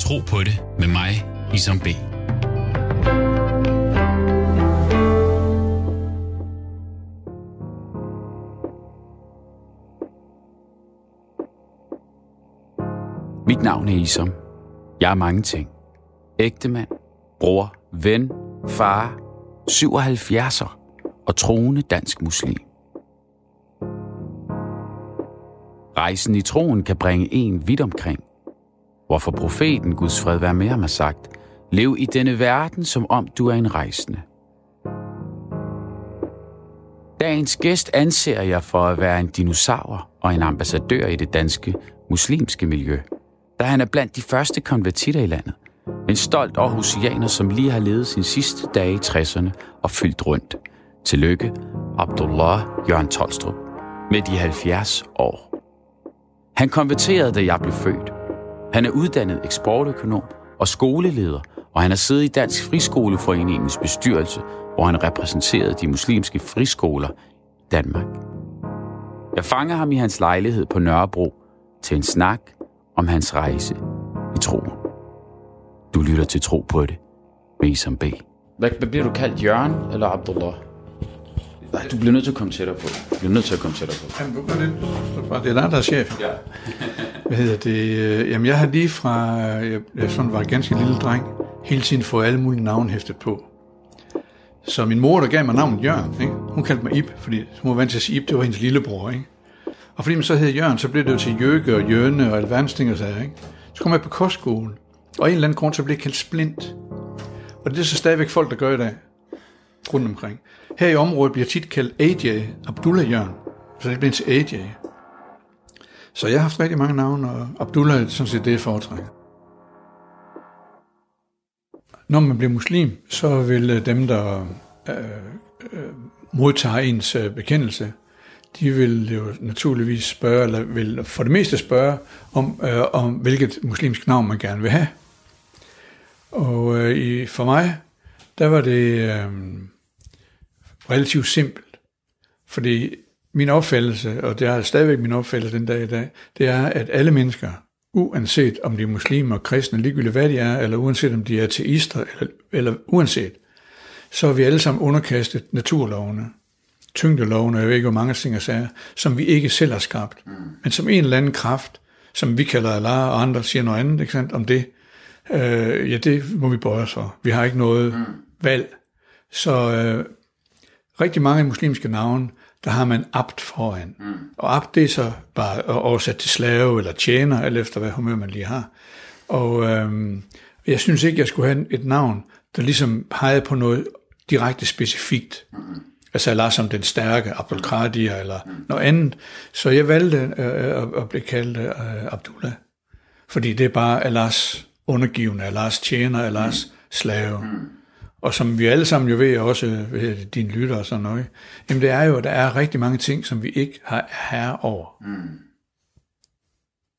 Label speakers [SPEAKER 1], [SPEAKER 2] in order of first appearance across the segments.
[SPEAKER 1] Tro på det med mig, Isam B.
[SPEAKER 2] Mit navn er Isom. Jeg er mange ting. Ægtemand, bror, ven, far, 77'er og troende dansk muslim. Rejsen i troen kan bringe en vidt omkring. Hvorfor profeten, Guds fred være med ham, har sagt, lev i denne verden, som om du er en rejsende. Dagens gæst anser jeg for at være en dinosaur og en ambassadør i det danske muslimske miljø, da han er blandt de første konvertitter i landet. En stolt Aarhusianer, som lige har levet sin sidste dage i 60'erne og fyldt rundt. Tillykke, Abdullah Jørgen Tolstrup, med de 70 år. Han konverterede, da jeg blev født. Han er uddannet eksportøkonom og skoleleder, og han har siddet i Dansk Friskoleforeningens bestyrelse, hvor han repræsenterede de muslimske friskoler i Danmark. Jeg fanger ham i hans lejlighed på Nørrebro til en snak om hans rejse i troen. Du lytter til Tro på det med Isam B. Hvad, hvad bliver du kaldt? Jørgen eller Abdullah? Nej, du bliver nødt til at komme tættere på. Du bliver nødt til at komme tættere på.
[SPEAKER 3] Jamen, du gør det. Det er dig, der er chef.
[SPEAKER 2] Ja.
[SPEAKER 3] Hvad hedder det? Øh, jamen, jeg har lige fra, øh, jeg, jeg sådan var en ganske lille dreng, hele tiden fået alle mulige navne hæftet på. Så min mor, der gav mig navnet Jørgen, ikke? hun kaldte mig Ib, fordi hun var vant til at sige Ib, det var hendes lillebror. Ikke? Og fordi man så hed Jørgen, så blev det jo til Jøge og Jørne og alverdens ting og sager. Ikke? Så kom jeg på kostskolen, og af en eller anden grund, så blev jeg kaldt Splint. Og det er så stadigvæk folk, der gør i dag, rundt omkring. Her i området bliver tit kaldt AJ, Abdullah Jørgen, så det bliver til AJ. Så jeg har haft rigtig mange navne, og Abdullah er sådan set det, jeg foretrækker. Når man bliver muslim, så vil øh, dem, der øh, øh, modtager ens øh, bekendelse, de vil jo naturligvis spørge, eller vil for det meste spørge, om, øh, om hvilket muslimsk navn man gerne vil have. Og øh, i, for mig, der var det øh, relativt simpelt. Fordi min opfattelse, og det er stadigvæk min opfattelse den dag i dag, det er, at alle mennesker, uanset om de er muslimer, kristne, ligegyldigt hvad de er, eller uanset om de er ateister, eller, eller uanset, så er vi alle sammen underkastet naturlovene, tyngdelovene, jeg ved ikke, hvor mange ting og sager, som vi ikke selv har skabt, mm. men som en eller anden kraft, som vi kalder Allah, og andre siger noget andet ikke sandt, om det, øh, ja, det må vi bøje os for. Vi har ikke noget mm. valg. Så øh, rigtig mange muslimske navne, der har man abt foran. Mm. Og abt, det er så bare oversat til slave eller tjener, alt efter hvad humør man lige har. Og øh, jeg synes ikke, jeg skulle have et navn, der ligesom pegede på noget direkte specifikt. Mm. Altså Allah som den stærke, Abdul Qadir eller mm. noget andet. Så jeg valgte øh, at blive kaldt øh, Abdullah. Fordi det er bare Allahs undergivende, Allahs tjener, Allahs mm. slave. Mm. Og som vi alle sammen jo ved, også ved dine lytter og sådan noget, jamen det er jo, at der er rigtig mange ting, som vi ikke har herre over. Mm.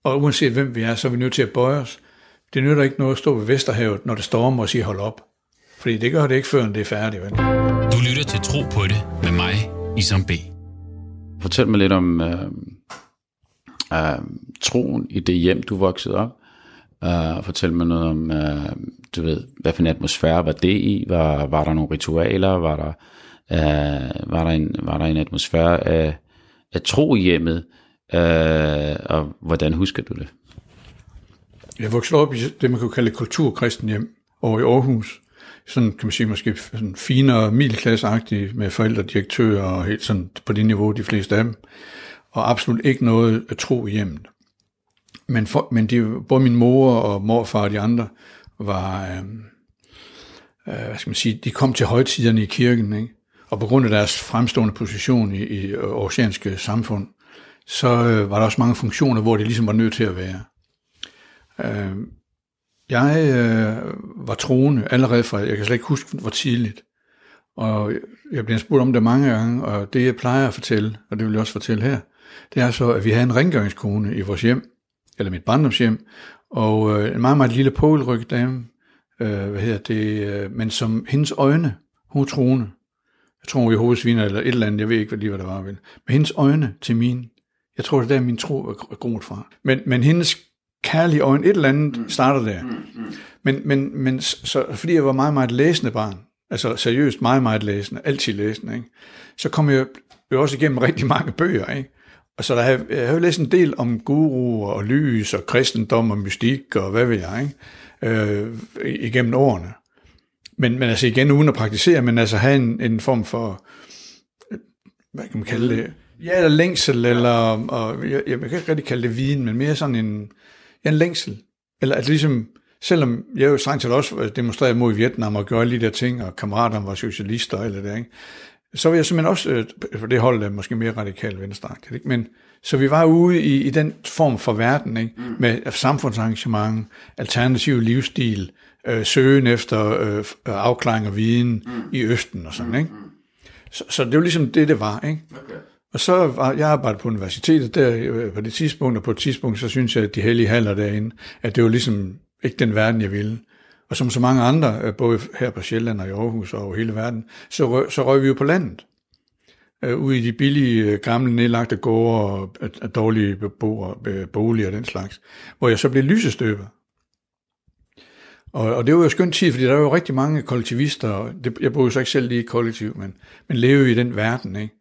[SPEAKER 3] Og uanset hvem vi er, så er vi nødt til at bøje os. Det nytter ikke noget at stå ved Vesterhavet, når det stormer og sige hold op. Fordi det gør det ikke, før det er færdigt. Vel?
[SPEAKER 1] Du lytter til Tro på det med mig, Isam B.
[SPEAKER 2] Fortæl mig lidt om øh, øh, troen i det hjem, du voksede op. Øh, uh, fortæl mig noget om, uh, du ved, hvad for en atmosfære var det i? Var, var der nogle ritualer? Var der, uh, var der, en, var der en atmosfære af, af tro i hjemmet? Uh, og hvordan husker du det?
[SPEAKER 3] Jeg voksede op i det, man kunne kalde kulturkristen hjem over i Aarhus. Sådan kan man sige måske sådan finere, middelklasseagtigt med forældre, direktører og helt sådan på det niveau, de fleste af dem. Og absolut ikke noget at tro i hjemmet. Men, for, men de, både min mor og morfar og de andre var, øh, øh, hvad skal man sige, de kom til højtiderne i kirken, ikke? og på grund af deres fremstående position i, i øh, oceanske samfund, så øh, var der også mange funktioner, hvor de ligesom var nødt til at være. Øh, jeg øh, var troende allerede fra, jeg kan slet ikke huske, hvor tidligt. Og jeg bliver spurgt om det mange gange, og det jeg plejer at fortælle, og det vil jeg også fortælle her, det er så, at vi havde en rengøringskone i vores hjem, eller mit barndomshjem, og øh, en meget, meget lille pålryg dame, øh, hvad hedder det, øh, men som hendes øjne, hun troende, jeg tror hun i hovedsviner eller et eller andet, jeg ved ikke lige, hvad det var, vel. men hendes øjne til min, jeg tror, det er der, min tro er groet fra. Men, men hendes kærlig øjne, et eller andet starter der. Men, men, men så, fordi jeg var meget, meget læsende barn, altså seriøst meget, meget læsende, altid læsende, ikke? så kom jeg jo også igennem rigtig mange bøger, ikke? Og så der har, jeg har jo læst en del om guruer og lys og kristendom og mystik og hvad ved jeg, ikke? Øh, igennem årene. Men, men altså igen uden at praktisere, men altså have en, en form for, hvad kan man kalde det? Ja, eller længsel, eller, og, jeg, jeg kan ikke rigtig kalde det viden, men mere sådan en, ja, en længsel. Eller at ligesom, selvom jeg jo strengt set også demonstrerede mod Vietnam og gjorde alle de der ting, og kammeraterne var socialister alt det ikke? Så var jeg simpelthen også, øh, for det hold er måske mere radikalt venstreagtigt, ikke? men så vi var ude i, i den form for verden, ikke? Mm. med samfundsarrangement, alternativ livsstil, øh, søgen efter øh, afklaring og viden mm. i Østen og sådan. Ikke? Mm. Så, så det var ligesom det, det var. Ikke? Okay. Og så var jeg arbejdet på universitetet der øh, på det tidspunkt, og på et tidspunkt, så synes jeg, at de hellige haller derinde, at det var ligesom ikke den verden, jeg ville. Og som så mange andre, øh, både her på Sjælland og i Aarhus og over hele verden, så røg, så røg vi jo på landet. Øh, ude i de billige, øh, gamle, nedlagte gårde og øh, dårlige beboere, boliger og den slags. Hvor jeg så blev lysestøber. Og, og det var jo skønt tid, fordi der var jo rigtig mange kollektivister. Det, jeg boede jo så ikke selv lige i kollektiv, men, men levede i den verden, ikke?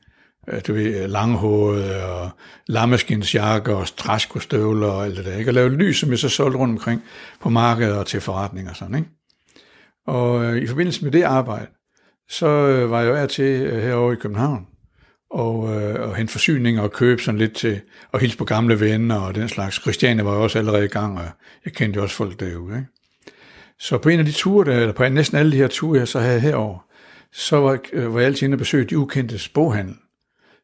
[SPEAKER 3] Øh, du ved, langhåret og lammeskinsjakker og træskostøvler og alt det der, ikke? Og lavede lys, som jeg så solgte rundt omkring på markedet og til forretninger og sådan, ikke? Og øh, i forbindelse med det arbejde, så øh, var jeg jo af til øh, herovre i København, og, øh, og hente forsyninger og købe sådan lidt til, og hilse på gamle venner og den slags. Christiane var jo også allerede i gang, og jeg kendte jo også folk derude, ikke? Så på en af de ture, der, eller på næsten alle de her ture, jeg så havde herover, så var, øh, var jeg altid inde og besøge de ukendte boghandel,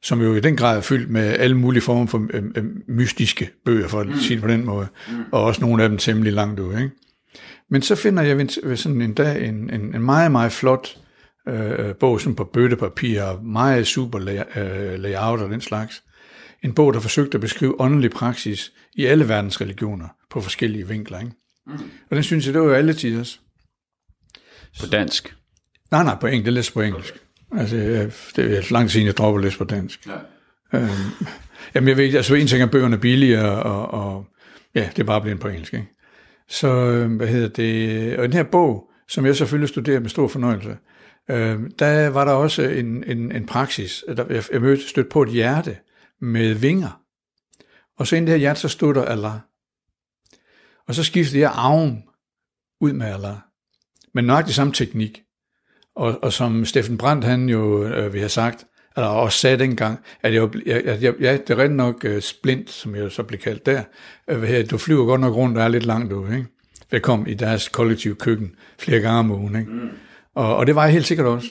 [SPEAKER 3] som jo i den grad er fyldt med alle mulige former for øh, øh, mystiske bøger, for at mm. sige det på den måde, mm. og også nogle af dem temmelig langt ud. Ikke? Men så finder jeg ved sådan en dag en, en, en meget, meget flot øh, bog sådan på bøttepapir, meget super lay, øh, layout og den slags. En bog, der forsøgte at beskrive åndelig praksis i alle verdens religioner på forskellige vinkler. Ikke? Mm. Og den synes jeg, det var jo alle tiders.
[SPEAKER 2] På dansk?
[SPEAKER 3] Nej, nej, på engelsk. Det læser på engelsk. Altså, det er langt siden, jeg dropper at læse på dansk. Ja. Øhm, jamen, jeg ved altså en ting er bøgerne billigere, og, og ja, det er bare blevet på engelsk, ikke? Så, øhm, hvad hedder det, og den her bog, som jeg selvfølgelig studerer med stor fornøjelse, øh, der var der også en, en, en praksis, der, jeg, jeg mødte stødt på et hjerte med vinger, og så ind i det her hjerte, så stod der Allah. Og så skiftede jeg arven ud med Allah. Men nøjagtig samme teknik. Og, og som Steffen Brandt, han jo øh, vi har sagt, eller også sagde dengang, at jeg, jeg, jeg, jeg det er rent nok uh, splint, som jeg så blev kaldt der. Uh, du flyver godt nok rundt og er lidt langt ude, ikke? Jeg kom i deres kollektive køkken flere gange om ugen, ikke? Mm. Og, og det var jeg helt sikkert også.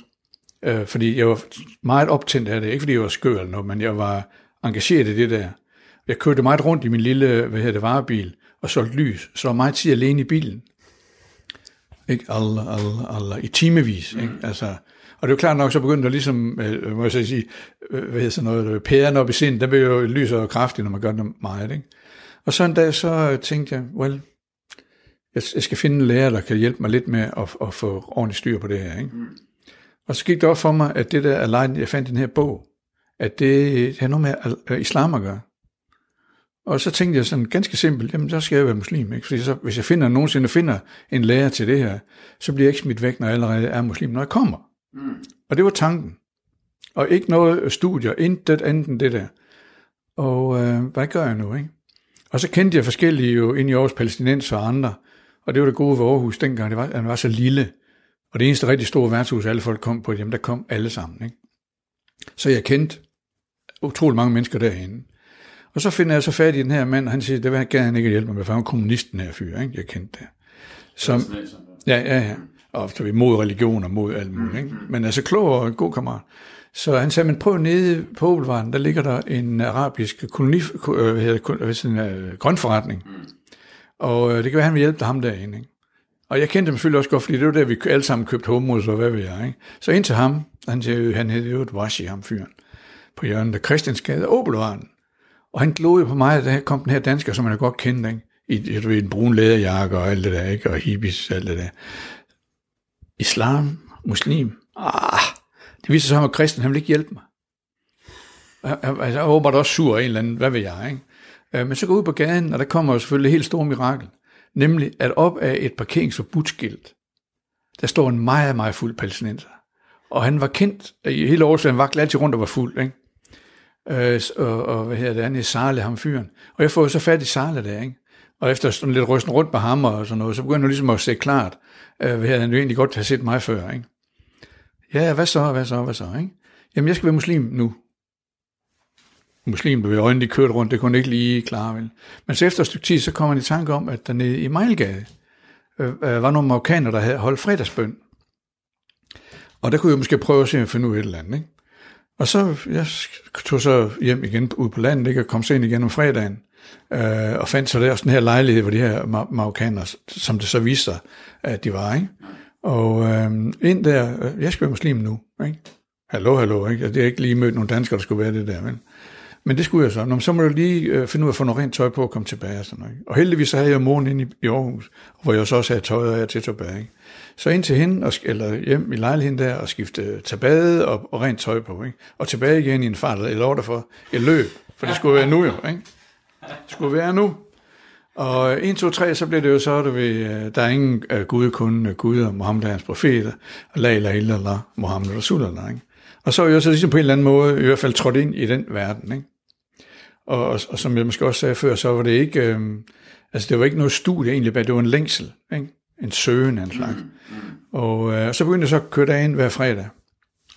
[SPEAKER 3] Uh, fordi jeg var meget optændt af det. Ikke fordi jeg var skør eller noget, men jeg var engageret i det der. Jeg kørte meget rundt i min lille, hvad hedder det, varebil, og solgte lys. Så var meget tid alene i bilen. Ikke? Allah, Allah, Allah. I timevis. Ikke? Mm. Altså, og det er jo klart nok, så begyndte der ligesom, øh, må jeg så sige, øh, hvad hedder sådan noget, pæren op i sind, der bliver jo lyser og kraftigt, når man gør det meget. Ikke? Og så en dag, så tænkte jeg, well, jeg, jeg skal finde en lærer, der kan hjælpe mig lidt med at, at få ordentligt styr på det her. Ikke? Mm. Og så gik det op for mig, at det der alene, jeg fandt den her bog, at det, det har noget med islam at gøre. Og så tænkte jeg sådan ganske simpelt, jamen så skal jeg være muslim. Ikke? Fordi så, hvis jeg finder, nogensinde finder en lærer til det her, så bliver jeg ikke smidt væk, når jeg allerede er muslim, når jeg kommer. Mm. Og det var tanken. Og ikke noget studier, intet andet end det der. Og øh, hvad gør jeg nu? Ikke? Og så kendte jeg forskellige jo ind i Aarhus palæstinenser og andre. Og det var det gode ved Aarhus dengang, det var, at den var så lille. Og det eneste rigtig store værtshus, alle folk kom på, jamen der kom alle sammen. Ikke? Så jeg kendte utrolig mange mennesker derinde. Og så finder jeg så fat i den her mand, og han siger, det vil han ikke hjælpe mig med, for han var kommunisten her fyr, ikke? jeg kendte det. Som, ja, ja, ja. Og så vi mod religion og mod alt muligt. Ikke? Men altså klog og en god kammerat. Så han sagde, men prøv nede på Obelvaren, der ligger der en arabisk koloni, øh, hvad hedder, sådan en uh, grønforretning. Og uh, det kan være, han vil hjælpe dig ham derinde. Ikke? Og jeg kendte dem selvfølgelig også godt, fordi det var der, vi alle sammen købte hummus og hvad ved jeg. Ikke? Så ind til ham, han siger, han hedder jo et washi, ham fyren, på hjørnet af Christiansgade og Obelvaren. Og han glodede på mig, da der kom den her dansker, som man godt kendte, ikke? I, du ved, en brun læderjakke og alt det der, ikke? Og hippies og alt det der. Islam, muslim, ah, det viser sig, at han var kristen, han ville ikke hjælpe mig. Jeg, jeg, jeg håber, også sur en eller anden, hvad ved jeg, ikke? Øh, men så går ud på gaden, og der kommer jo selvfølgelig et helt stort mirakel. Nemlig, at op af et parkeringsforbudsskilt, der står en meget, meget fuld palæstinenser. Og han var kendt i hele året, han var altid rundt og var fuld, ikke? Øh, og, og, hvad hedder det, andet, Sarle, ham fyren. Og jeg får så fat i Sarle der, ikke? Og efter sådan lidt rysten rundt på ham og sådan noget, så begynder han ligesom at se klart, øh, hvad han jo egentlig godt have set mig før, ikke? Ja, hvad så, hvad så, hvad så, ikke? Jamen, jeg skal være muslim nu. Muslim ved øjnene, de kørte rundt, det kunne ikke lige klare, vel? Men så efter et stykke tid, så kommer han i tanke om, at der nede i Mejlgade, øh, øh, var nogle marokkaner, der havde holdt fredagsbøn. Og der kunne jeg måske prøve at se at finde ud af et eller andet, ikke? Og så jeg tog så hjem igen ud på landet, ikke? og kom så ind igen om fredagen, øh, og fandt så der også den her lejlighed, hvor de her mar- marokkanere, som det så viste sig, at de var, ikke? Og øh, ind der, øh, jeg skal være muslim nu, ikke? Hallo, hallo, ikke? Altså, det er ikke lige mødt nogle danskere, der skulle være det der, men, men det skulle jeg så. Nå, så må jeg lige øh, finde ud af at få noget rent tøj på og komme tilbage og sådan noget. Og heldigvis så havde jeg moren inde i, i Aarhus, hvor jeg så også havde tøjet af til tilbage, ikke? Så ind til hende, og, eller hjem i lejligheden der, og skifte tabade og, og rent tøj på, ikke? Og tilbage igen i en fart, eller lov for et løb, for det skulle være nu jo, ikke? Det skulle være nu. Og 1, 2, 3, så blev det jo så, at vi, øh, der er ingen uh, Gud, kun uh, Gud og Mohammed er hans profet, la ilaha illallah, Mohammed Rasulallah. ikke? Og så er jeg så ligesom på en eller anden måde, i hvert fald trådt ind i den verden, ikke? Og, og, og som jeg måske også sagde før, så var det ikke, øh, altså det var ikke noget studie egentlig, det var en længsel, ikke? En søgen af en slags. Mm, mm. Og øh, så begyndte jeg så at køre derind hver fredag.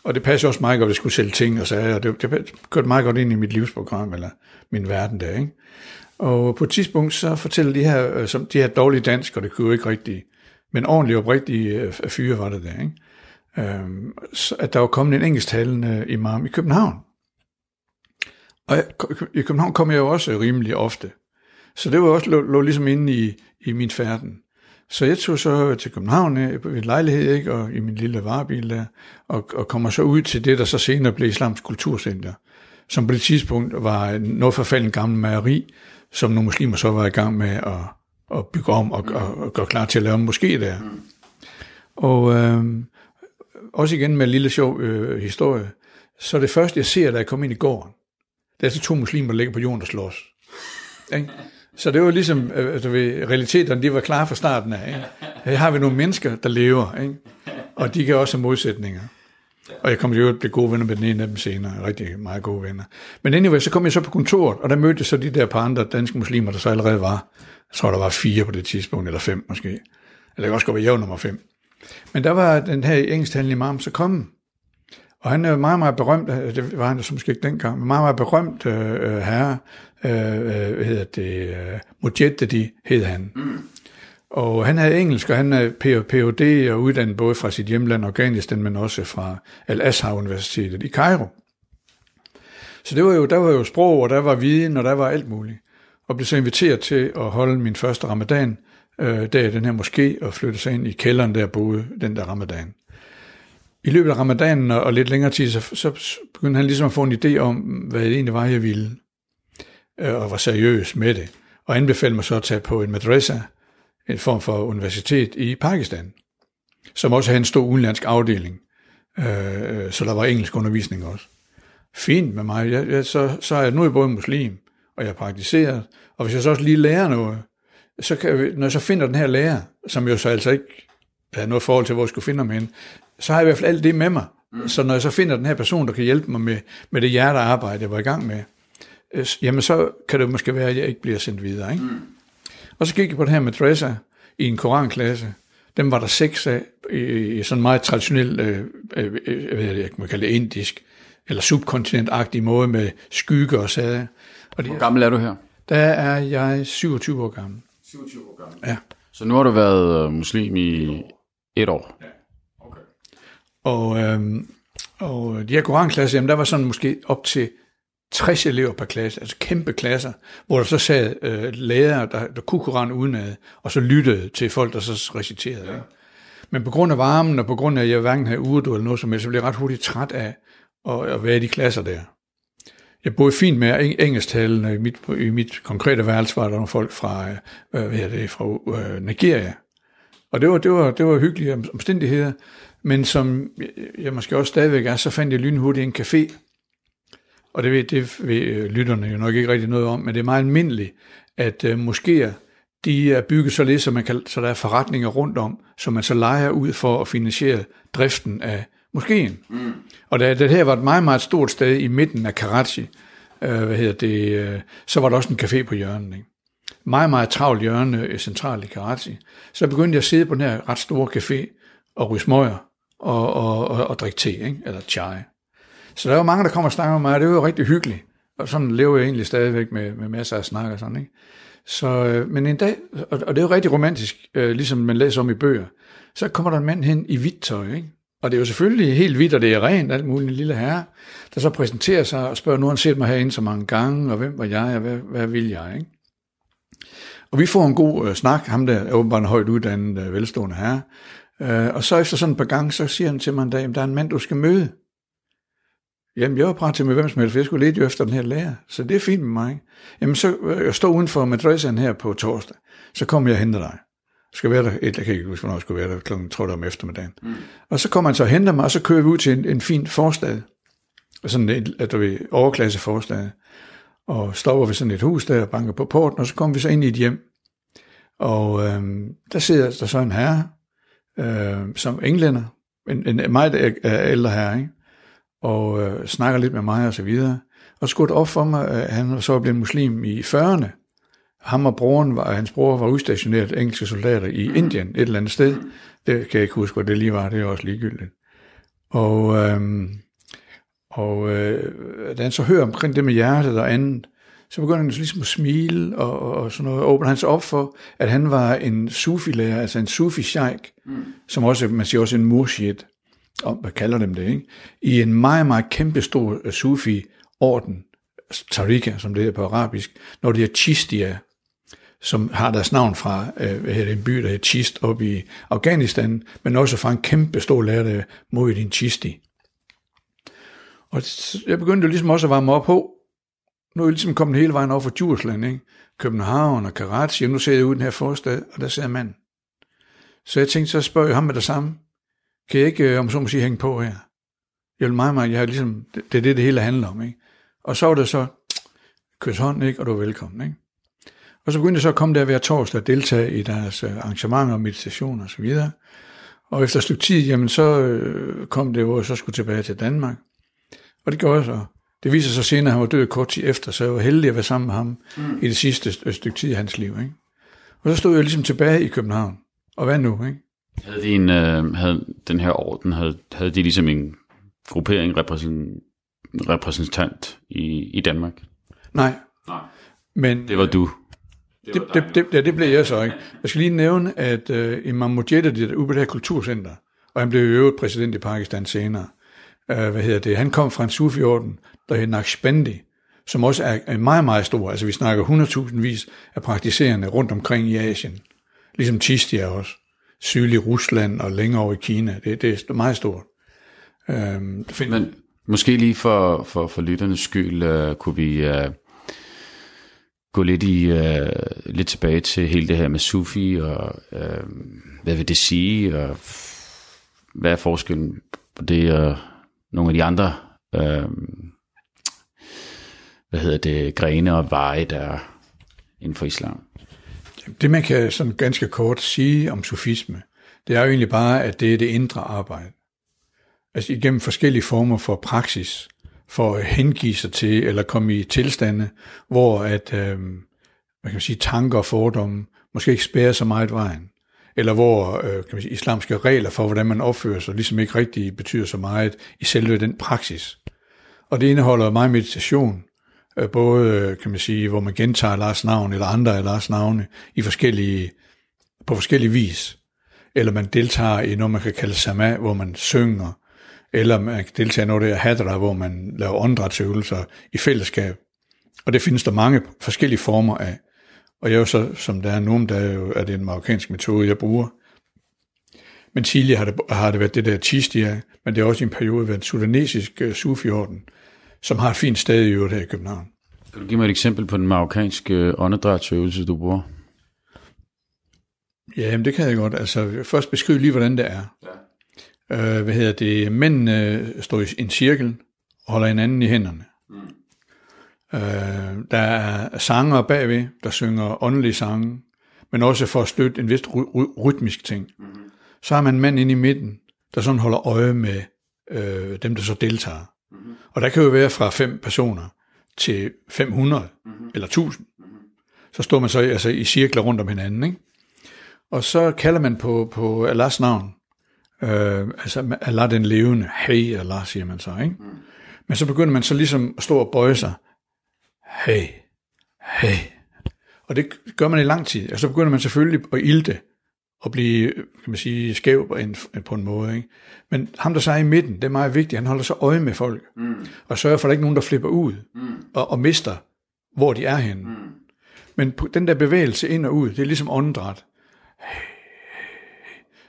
[SPEAKER 3] Og det passede også meget godt, at jeg skulle sælge ting og sager, og det, det kørte meget godt ind i mit livsprogram, eller min verden der, ikke? Og på et tidspunkt så fortæller de her, øh, som de her dårlige dansk, og det kunne jo ikke rigtigt, men ordentligt oprigtige øh, fyre var det der, ikke? Øhm, så, at der var kommet en engelsktalende imam i København. Og jeg, i København kom jeg jo også rimelig ofte. Så det var også lå, lå ligesom inde i, i min færden. Så jeg tog så til København i en lejlighed, ikke, og i min lille varebil der, og, og kommer så ud til det, der så senere blev Islams Kulturcenter, som på det tidspunkt var noget forfalden gammel mageri, som nogle muslimer så var i gang med at, at bygge om og, og, og gøre klar til at lave en moské der. Mm. Og øh, også igen med en lille sjov øh, historie, så det første, jeg ser, da jeg kom ind i gården, det er så to muslimer, der ligger på jorden og slås. Ikke? Så det var ligesom, øh, altså realiteterne, de var klar fra starten af. Ikke? Her har vi nogle mennesker, der lever, ikke? og de kan også have modsætninger. Og jeg kom jo at blive gode venner med den ene af dem senere, rigtig meget gode venner. Men anyway, så kom jeg så på kontoret, og der mødte jeg så de der par andre danske muslimer, der så allerede var, jeg tror der var fire på det tidspunkt, eller fem måske. Eller det kan også gå være jævn nummer fem. Men der var den her engelsktalende imam så kommet, og han er meget, meget berømt, øh, det var han måske ikke dengang, men meget, meget berømt øh, øh herre, øh, øh, hedder det, øh, Mujaddedi hed han. Mm. Og han havde engelsk, og han er Ph.D. og uddannet både fra sit hjemland Afghanistan, men også fra Al-Azhar Universitetet i Cairo. Så det var jo, der var jo sprog, og der var viden, og der var alt muligt. Og blev så inviteret til at holde min første ramadan, øh, der i den her moské, og flytte sig ind i kælderen, der boede den der ramadan. I løbet af ramadanen og lidt længere tid, så, så begyndte han ligesom at få en idé om, hvad det egentlig var, jeg ville, øh, og var seriøs med det, og anbefalede mig så at tage på en madrasa, en form for universitet i Pakistan, som også havde en stor udenlandsk afdeling, øh, øh, så der var engelsk undervisning også. Fint med mig, jeg, jeg, så, så er jeg nu både muslim, og jeg praktiserer, og hvis jeg så også lige lærer noget, så kan jeg, når jeg så finder den her lærer, som jo så altså ikke havde noget forhold til, hvor jeg skulle finde ham hen, så har jeg i hvert fald alt det med mig. Mm. Så når jeg så finder den her person, der kan hjælpe mig med, med det hjertearbejde, jeg var i gang med, øh, jamen så kan det måske være, at jeg ikke bliver sendt videre. Ikke? Mm. Og så gik jeg på det her madrasa i en koranklasse. Dem var der seks af, i, sådan meget traditionel, øh, øh, øh, hvad jeg kan kalde det indisk, eller subkontinentagtig måde med skygge og sager. Og
[SPEAKER 2] Hvor gammel er du her?
[SPEAKER 3] Der er jeg 27 år gammel.
[SPEAKER 2] 27 år gammel?
[SPEAKER 3] Ja.
[SPEAKER 2] Så nu har du været øh, muslim i et år? Ja.
[SPEAKER 3] Okay. Og, øhm, og de her koranklasser, jamen der var sådan måske op til 60 elever per klasse, altså kæmpe klasser, hvor der så sad øh, lærere, der, der kunne Koran udenad, og så lyttede til folk, der så reciterede. Ja. Men på grund af varmen, og på grund af, at jeg hverken havde urdu eller noget som helst, så blev jeg ret hurtigt træt af at, at være i de klasser der. Jeg boede fint med engelsktalende. I mit, I mit konkrete værelse var der nogle folk fra, øh, hvad er det, fra øh, Nigeria. Og det var, det, var, det var hyggelige omstændigheder. Men som jeg måske også stadigvæk er, så fandt jeg lynhurtigt en café, og det ved, det ved øh, lytterne jo nok ikke rigtig noget om, men det er meget almindeligt, at øh, moskéer, de er bygget således, så, man kan, så der er forretninger rundt om, som man så leger ud for at finansiere driften af moskéen. Mm. Og da det her var et meget, meget stort sted i midten af Karachi, øh, hvad hedder det, øh, så var der også en café på hjørnet. Ikke? Meget, meget travlt hjørne øh, centralt i Karachi. Så begyndte jeg at sidde på den her ret store café og ryge smøger og, og, og, og drikke te, ikke? eller chai. Så der var mange, der kom og snakkede med mig, og det var jo rigtig hyggeligt. Og sådan lever jeg egentlig stadigvæk med, med masser af snak og sådan, ikke? Så, øh, men en dag, og, og det er jo rigtig romantisk, øh, ligesom man læser om i bøger, så kommer der en mand hen i hvidt tøj, ikke? Og det er jo selvfølgelig helt hvidt, og det er rent, alt muligt, en lille herre, der så præsenterer sig og spørger, nu har han set mig herinde så mange gange, og hvem var jeg, og hvad, hvad vil jeg, ikke? Og vi får en god øh, snak, ham der er åbenbart en højt uddannet, øh, velstående herre, øh, og så efter sådan et par gange, så siger han til mig en dag, der er en mand, du skal møde. Jamen, jeg var parat til med hvem som helst, for jeg skulle lede jo efter den her lærer, så det er fint med mig. Jamen, så øh, jeg står uden for madrassen her på torsdag, så kommer jeg og henter dig. Jeg skal være der, et, jeg kan ikke huske, hvornår jeg skulle være der, klokken tror om eftermiddagen. Mm. Og så kommer han så og henter mig, og så kører vi ud til en, en fin forstad. Sådan en, at der vil overklasse forstad. Og stopper ved sådan et hus der og banker på porten, og så kommer vi så ind i et hjem. Og øh, der sidder der så en herre, øh, som englænder, en, en meget ældre herre, ikke? og øh, snakker lidt med mig og så videre. Og skudt op for mig, at han så blev muslim i 40'erne. Ham og broren var, hans bror var udstationeret engelske soldater i Indien, et eller andet sted. Det kan jeg ikke huske, hvor det lige var, det er også ligegyldigt. Og, øh, og øh, da han så hører omkring det med hjertet og andet, så begynder han ligesom at smile og, og, og sådan noget. Åbner han sig op for, at han var en sufi-lærer, altså en sufi-sheik, mm. som også, man siger også en murshid, om, hvad kalder dem det, ikke? i en meget, meget kæmpestor øh, sufi-orden, tarika, som det er på arabisk, når det er Chistia, som har deres navn fra øh, hvad hedder det, en by, der hedder Chist, op i Afghanistan, men også fra en kæmpe stor lærer, der Muhyiddin Chisti. Og jeg begyndte jo ligesom også at varme op på, nu er jeg ligesom kommet hele vejen over for Djursland, ikke? København og Karachi, og nu ser jeg ud i den her forstad, og der ser man. Så jeg tænkte, så spørger jeg ham med det samme. Kan jeg ikke, øh, om så må sige, hænge på her? Jeg vil meget, meget, jeg har ligesom, det, det er det, det hele handler om, ikke? Og så var det så, kys hånd, ikke? Og du er velkommen, ikke? Og så begyndte jeg så at komme der hver torsdag og deltage i deres øh, arrangementer og meditation og så videre. Og efter et stykke tid, jamen så øh, kom det jo, og så skulle tilbage til Danmark. Og det gjorde jeg så. Det viser sig senere, at han var død kort tid efter, så jeg var heldig at være sammen med ham mm. i det sidste stykke tid i hans liv. Ikke? Og så stod jeg ligesom tilbage i København. Og hvad nu? Ikke?
[SPEAKER 2] Havde, de en, øh, havde den her orden, havde, havde de ligesom en gruppering, repræsentant, repræsentant i, i Danmark?
[SPEAKER 3] Nej.
[SPEAKER 2] Nej.
[SPEAKER 3] Men,
[SPEAKER 2] det var du.
[SPEAKER 3] Det, det, det, det, det, det blev jeg så ikke. Jeg skal lige nævne, at uh, Imam Mujahid, på det her kulturcenter, og han blev jo øvrigt præsident i Pakistan senere, øh, hvad hedder det, han kom fra en sufiorden, der hed Naqshbandi, som også er, er meget, meget stor. Altså vi snakker 100.000 vis af praktiserende rundt omkring i Asien. Ligesom Tistia også. Sydlig Rusland og længere over i Kina. Det, det er meget stort.
[SPEAKER 2] Øhm, find... Men måske lige for, for, for lytternes skyld, øh, kunne vi Øh gå lidt, i, uh, lidt tilbage til hele det her med Sufi, og uh, hvad vil det sige, og hvad er forskellen på det og nogle af de andre øh, hvad hedder det, grene og veje, der er inden for islam?
[SPEAKER 3] Det man kan sådan ganske kort sige om sufisme, det er jo egentlig bare, at det er det indre arbejde. Altså igennem forskellige former for praksis, for at hengive sig til, eller komme i tilstande, hvor at, øh, man kan sige, tanker og fordomme måske ikke spærer så meget vejen. Eller hvor øh, kan man sige, islamske regler for, hvordan man opfører sig, ligesom ikke rigtig betyder så meget i selve den praksis. Og det indeholder meget meditation, Øh, både, kan man sige, hvor man gentager Lars navn, eller andre af Lars navne, i forskellige, på forskellige vis. Eller man deltager i noget, man kan kalde sama, hvor man synger, eller man kan deltage i noget, der hadra, hvor man laver åndedrætsøvelser i fællesskab. Og det findes der mange forskellige former af. Og jeg er jo så, som der er nogen, der er, jo, er det en marokkansk metode, jeg bruger. Men tidligere har det, har det været det der tistia, men det har også i en periode været en sudanesisk uh, sufiorden, som har et fint sted i øvrigt her i København.
[SPEAKER 2] Kan du give mig et eksempel på den marokkanske åndedrætsøvelse, du bruger?
[SPEAKER 3] Ja, jamen det kan jeg godt. Altså først beskrive lige, hvordan det er. Ja. Øh, hvad hedder det? Mændene står i en cirkel og holder hinanden i hænderne. Øh, der er sanger bagved, der synger åndelige sange, men også for at støtte en vist ry- ry- rytmisk ting. Mm-hmm. Så har man en mand inde i midten, der sådan holder øje med øh, dem, der så deltager. Mm-hmm. Og der kan jo være fra fem personer til 500 mm-hmm. eller 1000. Mm-hmm. Så står man så altså, i cirkler rundt om hinanden. Ikke? Og så kalder man på, på Allahs navn. Øh, altså Allah den levende. Hey Allah, siger man så. Ikke? Mm. Men så begynder man så ligesom at stå og bøje sig. Hey, hey. Og det gør man i lang tid. Og så begynder man selvfølgelig at ilte og blive, kan man sige, skæv på en, på en måde. Ikke? Men ham, der så er i midten, det er meget vigtigt. Han holder så øje med folk. Mm. Og sørger for, at der ikke er nogen, der flipper ud mm. og, og mister, hvor de er henne. Mm. Men den der bevægelse ind og ud, det er ligesom åndedræt.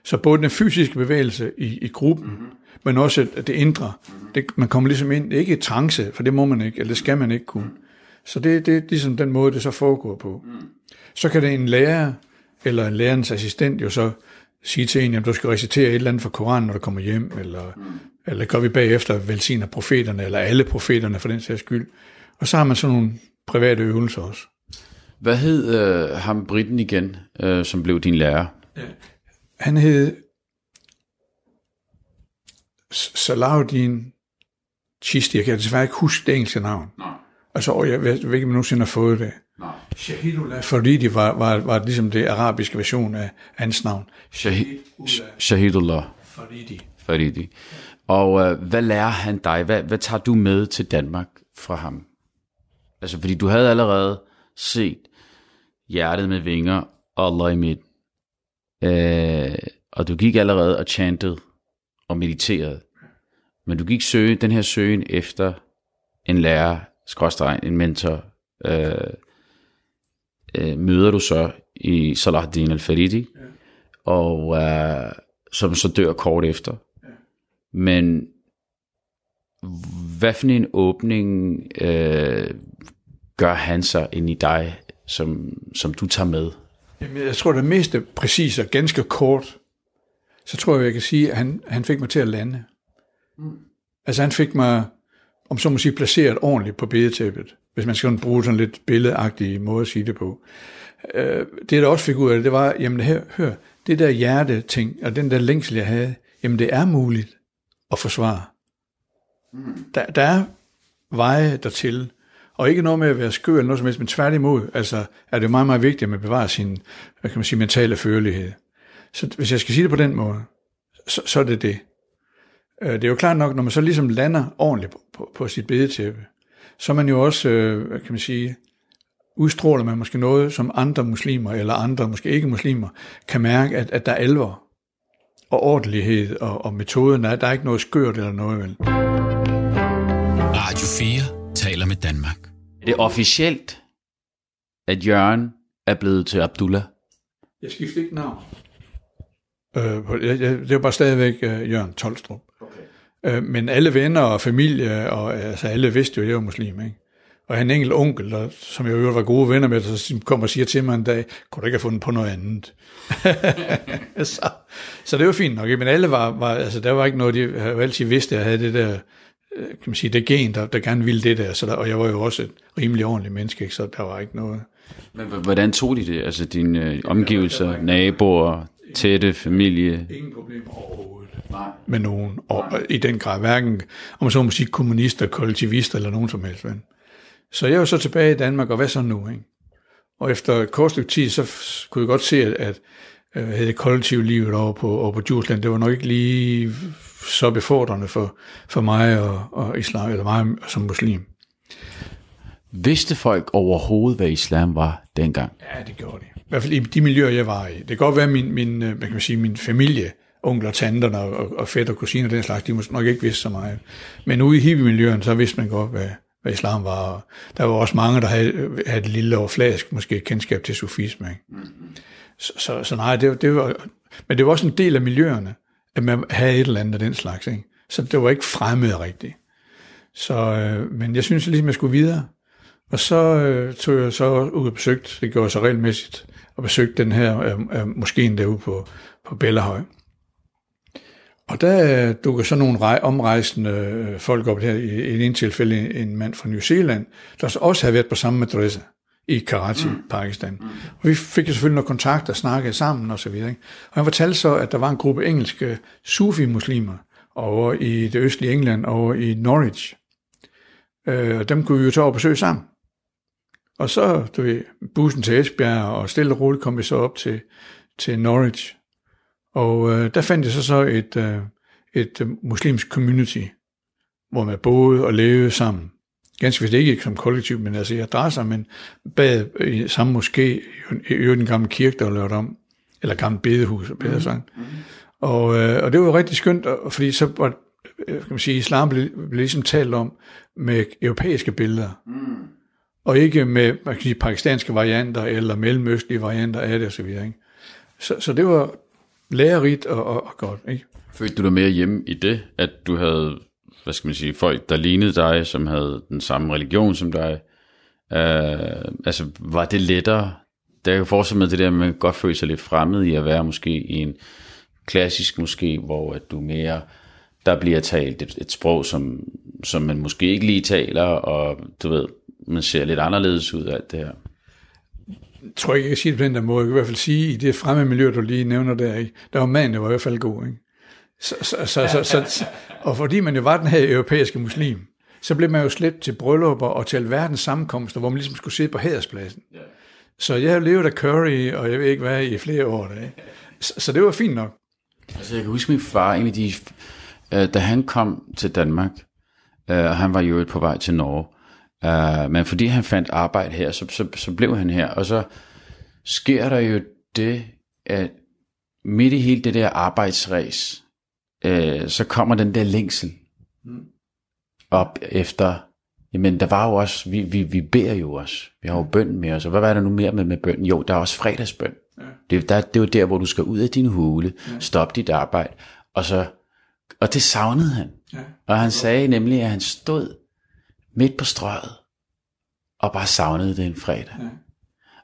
[SPEAKER 3] Så både den fysiske bevægelse i, i gruppen, mm-hmm. men også det indre, mm-hmm. det, man kommer ligesom ind, ikke i trance, for det må man ikke, eller det skal man ikke kunne. Så det, det er ligesom den måde, det så foregår på. Mm. Så kan det en lærer, eller en lærerens assistent jo så sige til en, at du skal recitere et eller andet fra Koranen, når du kommer hjem, eller, mm. eller gør vi bagefter velsigner profeterne, eller alle profeterne for den sags skyld. Og så har man sådan nogle private øvelser også.
[SPEAKER 2] Hvad hed øh, ham Britten igen, øh, som blev din lærer? Ja.
[SPEAKER 3] Han hed Salahuddin Chisti. Jeg kan desværre ikke huske det engelske navn. Nej. Altså, jeg ved, ikke, om jeg nogensinde har fået det. Nej. Shahidullah Faridi var, var, var ligesom det arabiske version af hans navn.
[SPEAKER 2] Shahidullah Faridi. Faridi. Og øh, hvad lærer han dig? Hvad, hvad tager du med til Danmark fra ham? Altså, fordi du havde allerede set hjertet med vinger og Allah i midt. Øh, og du gik allerede og chantede og mediterede. Men du gik søge, den her søgen efter en lærer, skråstreg, en mentor, øh, øh, møder du så i Salahuddin al-Faridi, ja. og øh, som så dør kort efter. Ja. Men hvad for en åbning øh, gør han så ind i dig, som, som du tager med?
[SPEAKER 3] Jamen, jeg tror, det meste præcis og ganske kort, så tror jeg, jeg kan sige, at han, han fik mig til at lande. Mm. Altså han fik mig, om så må sige, placeret ordentligt på bedetæppet, hvis man skal bruge sådan lidt billedagtig måde at sige det på. Øh, det, der også fik ud af det, det var, jamen hør, hør det der hjerte-ting, og den der længsel, jeg havde, jamen det er muligt at forsvare. Mm. Der, der er veje dertil, og ikke noget med at være skør eller noget som helst, men tværtimod, altså er det meget, meget vigtigt, at man bevarer sin, hvad kan man sige, mentale følelighed. Så hvis jeg skal sige det på den måde, så, så er det det. Øh, det er jo klart nok, når man så ligesom lander ordentligt på, på, på sit bedetæppe, så er man jo også, øh, hvad kan man sige, udstråler man måske noget, som andre muslimer, eller andre måske ikke muslimer, kan mærke, at, at der er alvor og ordentlighed og, og metoden. Der er, der er ikke noget skørt eller noget, vel.
[SPEAKER 1] Radio 4 taler med Danmark.
[SPEAKER 2] Er det officielt, at Jørgen er blevet til Abdullah?
[SPEAKER 3] Jeg skifter ikke navn. Øh, jeg, jeg, det er bare stadigvæk uh, Jørgen Tolstrup. Øh, men alle venner og familie, og altså alle vidste jo, at jeg var muslim, ikke? Og en enkelt onkel, der, som jeg jo var gode venner med, så kommer og siger til mig en dag, kunne du ikke have fundet på noget andet? så, så det var fint nok. Men alle var, var, altså der var ikke noget, de havde altid vidst, at jeg havde det der, øh, kan man sige, det gen, der, der gerne ville det der. Så der, og jeg var jo også et rimelig ordentligt menneske, ikke? så der var ikke noget.
[SPEAKER 2] Men hvordan tog de det? Altså dine øh, omgivelser, naboer, tætte familie?
[SPEAKER 3] Ingen problemer overhovedet Nej. med nogen. Og Nej. i den grad hverken, om man så må sige, kommunister, kollektivister eller nogen som helst. Men. Så jeg var så tilbage i Danmark, og hvad så nu? Ikke? Og efter et kort stykke tid, så kunne jeg godt se, at, at øh, det kollektive livet over på, over på Djursland, det var nok ikke lige så befordrende for, for mig og, og islam, eller mig som muslim.
[SPEAKER 2] Vidste folk overhovedet, hvad islam var dengang?
[SPEAKER 3] Ja, det gjorde de. I hvert fald i de miljøer, jeg var i. Det kan godt være, at min, min, øh, hvad kan man sige, min familie, onkler, tanter og, og fætter og kusiner og den slags, de måske nok ikke vidste så meget. Men ude i hippie-miljøerne, så vidste man godt, hvad, hvad islam var. Der var også mange, der havde, havde et lille flask, måske kendskab til sufisme. Ikke? Mm-hmm. Så, så, så nej, det, det var, men det var også en del af miljøerne, at man havde et eller andet af den slags. Ikke? Så det var ikke fremmed rigtigt. Så, øh, men jeg synes ligesom, jeg skulle videre. Og så øh, tog jeg så ud og besøgte, det gjorde jeg så regelmæssigt, og besøgte den her øh, øh, moskeen derude på, på Bellahøj. Og der dukker så nogle rej, omrejsende øh, folk op her, i, i en tilfælde en mand fra New Zealand, der også havde været på samme adresse i Karachi, mm. Pakistan. Mm. Og vi fik selvfølgelig noget kontakt og snakkede sammen og så videre. Ikke? Og han fortalte så, at der var en gruppe engelske sufi-muslimer over i det østlige England, over i Norwich. Øh, dem kunne vi jo tage og besøge sammen. Og så, du ved, bussen til Esbjerg, og stille og roligt kom vi så op til, til Norwich. Og øh, der fandt jeg så så et, øh, et øh, muslimsk community, hvor man boede og levede sammen. Ganske vist ikke som kollektiv, men altså i adresser, men bad i samme moské, i øvrigt en gammel kirke, der var lavet om, eller gammel bedehus, bedre mhm. sagt. Mm-hmm. Og, øh, og det var jo rigtig skønt, fordi så var, øh, kan man sige, islam blev, blev ligesom talt om med europæiske billeder. Mm. Og ikke med man kan sige, pakistanske varianter eller mellemøstlige varianter af det osv. Så, så, så det var lærerigt og, og, og godt. Ikke?
[SPEAKER 2] Følte du dig mere hjemme i det, at du havde hvad skal man sige, folk, der lignede dig, som havde den samme religion som dig? Uh, altså, var det lettere? Der er jo fortsat med det der, at man godt føle sig lidt fremmed i at være måske i en klassisk måske, hvor at du mere, der bliver talt et, et sprog, som, som man måske ikke lige taler, og du ved, man ser lidt anderledes ud af alt det her.
[SPEAKER 3] Jeg tror ikke, jeg kan sige det på den der måde. Jeg kan i hvert fald sige, i det fremme miljø, du lige nævner der, ikke? der var manden, der var i hvert fald god. Ikke? Så, så, så, så, så, og fordi man jo var den her europæiske muslim, så blev man jo slet til bryllupper og til alverdens sammenkomster, hvor man ligesom skulle sidde på hæderspladsen. Så jeg har levet af curry, og jeg ved ikke hvad, i flere år. Da, ikke? Så, så det var fint nok.
[SPEAKER 2] Altså, jeg kan huske min far, en af de, øh, da han kom til Danmark, øh, og han var jo på vej til Norge, øh, men fordi han fandt arbejde her, så, så, så blev han her, og så sker der jo det, at midt i hele det der arbejdsræs, øh, så kommer den der længsel op efter, jamen der var jo også, vi, vi, vi beder jo også, vi har jo bøn med os, og hvad var der nu mere med, med bøn? Jo, der er også fredagsbøn. Ja. Det, der, det er jo der, hvor du skal ud af din hule, ja. stoppe dit arbejde, og så, og det savnede han. Ja. Og han sagde nemlig, at han stod midt på strøget, og bare savnede det en fredag. Ja.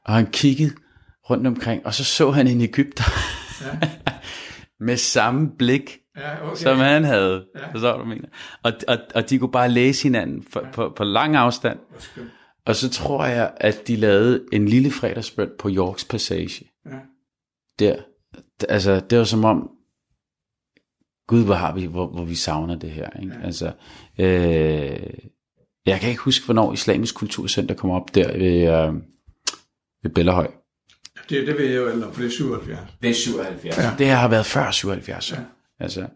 [SPEAKER 2] Og han kiggede rundt omkring, og så så han en Ægypter, ja. med samme blik, ja, okay. som han havde. Ja. Så du mener. Og, og, og de kunne bare læse hinanden for, ja. på, på lang afstand. Og så tror jeg, at de lavede en lille fredagsbøn på Yorks Passage. Ja. Der. Altså, det var som om, Gud, hvor har vi, hvor, hvor vi savner det her. Ikke? Ja. Altså, øh, jeg kan ikke huske, hvornår Islamisk Kulturcenter kom op der ved, øh, ved Bellerhøj.
[SPEAKER 3] Det, det ved jeg jo, eller for det er 77.
[SPEAKER 2] Det er 77. Ja. Det her har været før 77. Ja. Altså,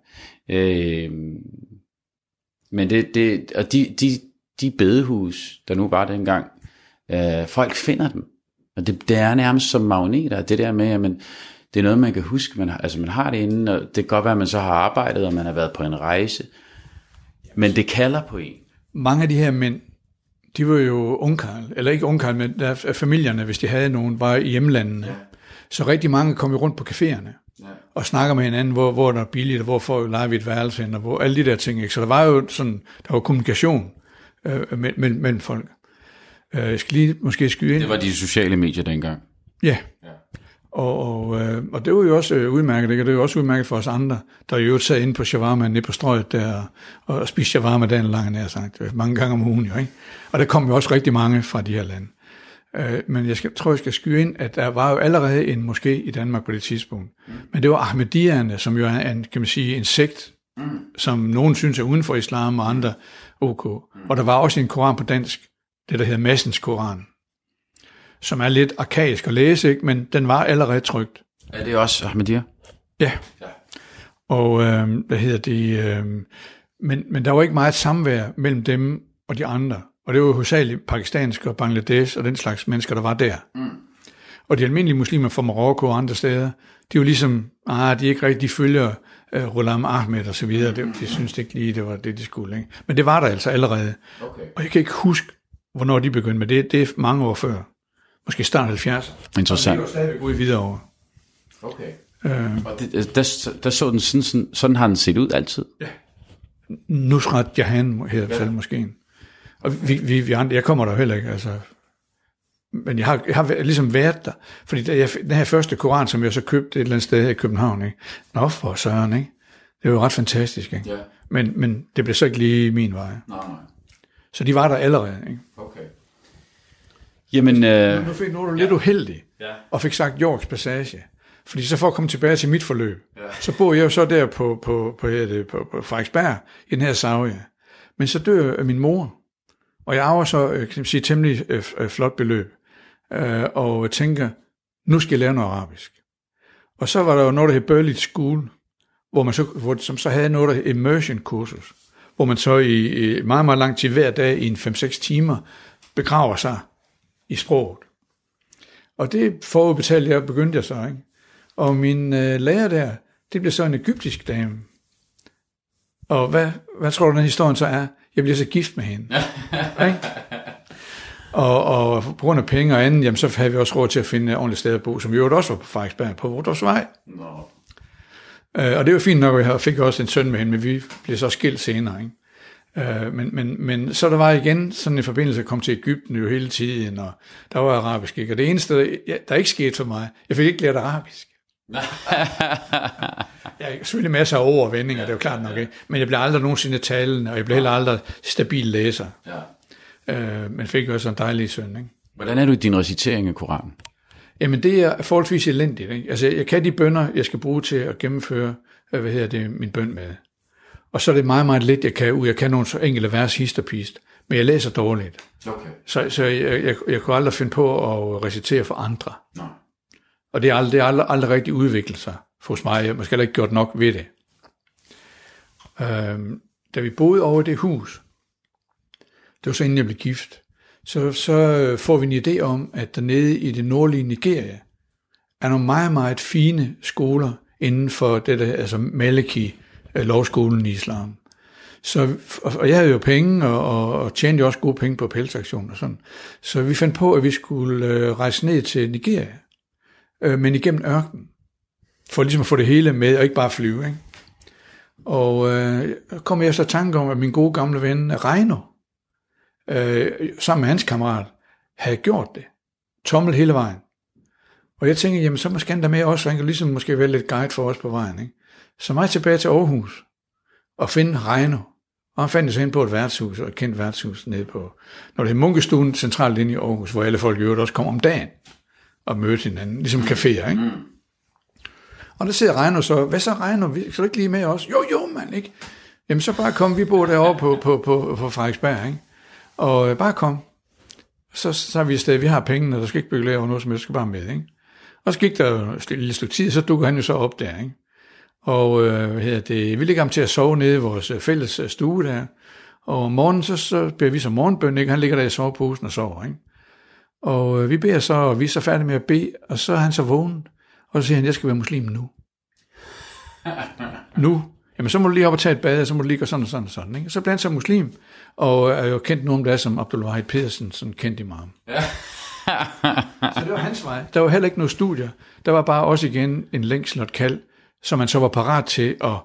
[SPEAKER 2] øh, men det, det, og de, de, de bedehus, der nu var dengang, øh, folk finder dem. Og det, det er nærmest som magneter, det der med, at man, det er noget, man kan huske. Man, altså man har det inde, og det kan godt være, at man så har arbejdet, og man har været på en rejse. Men det kalder på en.
[SPEAKER 3] Mange af de her mænd, de var jo ungkarl, eller ikke ungkarl, men der, familierne, hvis de havde nogen, var i hjemlandene. Ja. Så rigtig mange kom jo rundt på caféerne ja. og snakker med hinanden, hvor, hvor der er billigt, og hvor får leger vi et værelse og hvor alle de der ting. Ikke? Så der var jo sådan, der var kommunikation øh, mellem, mellem folk. Øh, jeg skal lige måske skyde ind.
[SPEAKER 2] Det var de sociale medier dengang.
[SPEAKER 3] Ja. Og, og, øh, og det var jo også øh, udmærket, ikke? og det er jo også udmærket for os andre, der jo sad inde på shawarma nede på strøget der, og spiste shawarma dagen lang, nær sagt, øh, mange gange om ugen jo, ikke? Og der kom jo også rigtig mange fra de her lande. Øh, men jeg skal, tror, jeg skal skyde ind, at der var jo allerede en moské i Danmark på det tidspunkt. Mm. Men det var Ahmadierne, som jo er en, kan man sige, en sekt, mm. som nogen synes er uden for islam, og andre ok. Mm. Og der var også en koran på dansk, det der hedder Massens Koran, som er lidt arkaisk at læse, ikke? men den var allerede trygt.
[SPEAKER 2] Er det også Ahmadiyya?
[SPEAKER 3] Ja. ja. Og øh, hvad hedder det? Øh, men, men der var ikke meget samvær mellem dem og de andre. Og det var hovedsageligt pakistanske og Bangladesh og den slags mennesker, der var der. Mm. Og de almindelige muslimer fra Marokko og andre steder, de var ligesom, ah, de ikke rigtig, de følger uh, øh, Rulam Ahmed og så videre. De, de synes ikke lige, det var det, de skulle. Ikke? Men det var der altså allerede. Okay. Og jeg kan ikke huske, hvornår de begyndte med det. Det er mange år før. Måske start 70.
[SPEAKER 2] Interessant.
[SPEAKER 3] Og det var stadigvæk ude videre over.
[SPEAKER 2] Okay. Øh, og det, der, der så den sådan, sådan, sådan har den set ud altid? Ja.
[SPEAKER 3] Nusrat Jahan hedder ja. selv måske. Og vi, vi, vi andre, jeg kommer der heller ikke, altså. Men jeg har, jeg har ligesom været der. Fordi da jeg, den her første koran, som jeg så købte et eller andet sted her i København, ikke? Nå, for søren, ikke? Det var jo ret fantastisk, ikke?
[SPEAKER 2] Ja.
[SPEAKER 3] Men, men det blev så ikke lige min vej.
[SPEAKER 2] Nej, nej.
[SPEAKER 3] Så de var der allerede, ikke?
[SPEAKER 2] Okay. Jamen, øh,
[SPEAKER 3] Nu fik nu er du lidt uheldig,
[SPEAKER 2] Ja.
[SPEAKER 3] og fik sagt Yorks Passage. Fordi så for at komme tilbage til mit forløb, ja. så bor jeg jo så der på, på, på, her, det, på, på Frederiksberg, i den her savje. Men så dør min mor, og jeg arver så, øh, kan man sige, temmelig øh, øh, flot beløb, øh, og tænker, nu skal jeg lære noget arabisk. Og så var der jo noget, der hed Burley School, hvor man så, hvor, som så havde noget, der hed immersion kursus, hvor man så i, i meget, meget lang tid hver dag i en 5-6 timer begraver sig i sproget. Og det forudbetalte jeg, begyndte jeg så, ikke? Og min øh, lærer der, det blev så en egyptisk dame. Og hvad, hvad tror du, den historien så er? Jeg bliver så gift med hende. ikke? Og, og på grund af penge og andet, jamen, så havde vi også råd til at finde et ordentligt sted at bo, som vi jo også var på Frederiksberg, på Vordåsvej.
[SPEAKER 2] Nå.
[SPEAKER 3] Øh, og det var fint nok, at jeg fik også en søn med hende, men vi blev så skilt senere. Ikke? Øh, men, men, men så der var igen sådan en forbindelse, at komme til Ægypten jo hele tiden, og der var arabisk ikke. Og det eneste, der, der ikke skete for mig, jeg fik ikke lært arabisk. Jeg har selvfølgelig masser af ord og vendinger, det er jo klart nok, ikke? men jeg blev aldrig nogensinde talende, og jeg blev heller aldrig stabil læser.
[SPEAKER 2] Ja.
[SPEAKER 3] Øh, men fik også en dejlig søn. Ikke?
[SPEAKER 2] Hvordan er du i din recitering af Koranen?
[SPEAKER 3] Jamen det er forholdsvis elendigt. Ikke? Altså jeg kan de bønder, jeg skal bruge til at gennemføre, øh, hvad hedder det, min bøn med. Og så er det meget, meget lidt, jeg kan ud. Jeg kan nogle så enkelte vers hist og pist, men jeg læser dårligt.
[SPEAKER 2] Okay.
[SPEAKER 3] Så, så jeg, jeg, jeg kunne aldrig finde på at recitere for andre.
[SPEAKER 2] Nå.
[SPEAKER 3] Og det har aldrig, det har aldrig, aldrig rigtig udviklet sig hos mig. Jeg har måske heller ikke gjort nok ved det. Øhm, da vi boede over i det hus, det var så inden jeg blev gift, så, så får vi en idé om, at dernede i det nordlige Nigeria, er nogle meget, meget fine skoler inden for det der, altså Maliki, øh, Øh, lovskolen i islam. Så, og jeg havde jo penge, og, og, og tjente jo også gode penge på pelsaktioner og sådan. Så vi fandt på, at vi skulle øh, rejse ned til Nigeria, øh, men igennem ørkenen, for ligesom at få det hele med, og ikke bare flyve. Ikke? Og øh, kom jeg så i tanke om, at min gode gamle ven Reino, øh, sammen med hans kammerat, havde gjort det. Tommel hele vejen. Og jeg tænkte, jamen så måske han der med også, så han kan ligesom måske være lidt guide for os på vejen. Ikke? Så mig tilbage til Aarhus, og finde Reino. Og han fandt sig ind på et værtshus, og et kendt værtshus nede på, når det er Munkestuen, centralt inde i Aarhus, hvor alle folk i øvrigt også kommer om dagen og mødte hinanden, ligesom caféer, ikke? Og der sidder Reino så, hvad så Reino, skal du ikke lige med os? Jo, jo, mand, ikke? Jamen så bare kom, vi bor derovre på, på, på, på Frederiksberg, ikke? Og øh, bare kom. Så, så vi afsted, vi har pengene, der skal ikke bygge over noget som helst, skal bare med, ikke? Og så gik der et lille stykke tid, så dukker han jo så op der, ikke? Og øh, hedder det, vi ligger ham til at sove nede i vores øh, fælles øh, stue der. Og om morgenen, så, så beder vi så morgenbøn, ikke? Han ligger der i soveposen og sover, ikke? Og øh, vi beder så, og vi er så færdige med at bede, og så er han så vågen, og så siger han, jeg skal være muslim nu. nu. Jamen, så må du lige op og tage et bad, og så må du lige gøre sådan og sådan og sådan. Ikke? Så bliver han så muslim, og er jo kendt om det er som Abdul Wahid Pedersen, sådan kendt imam. så det var hans vej. Der var heller ikke noget studier. Der var bare også igen en længsel og et kald, som man så var parat til at,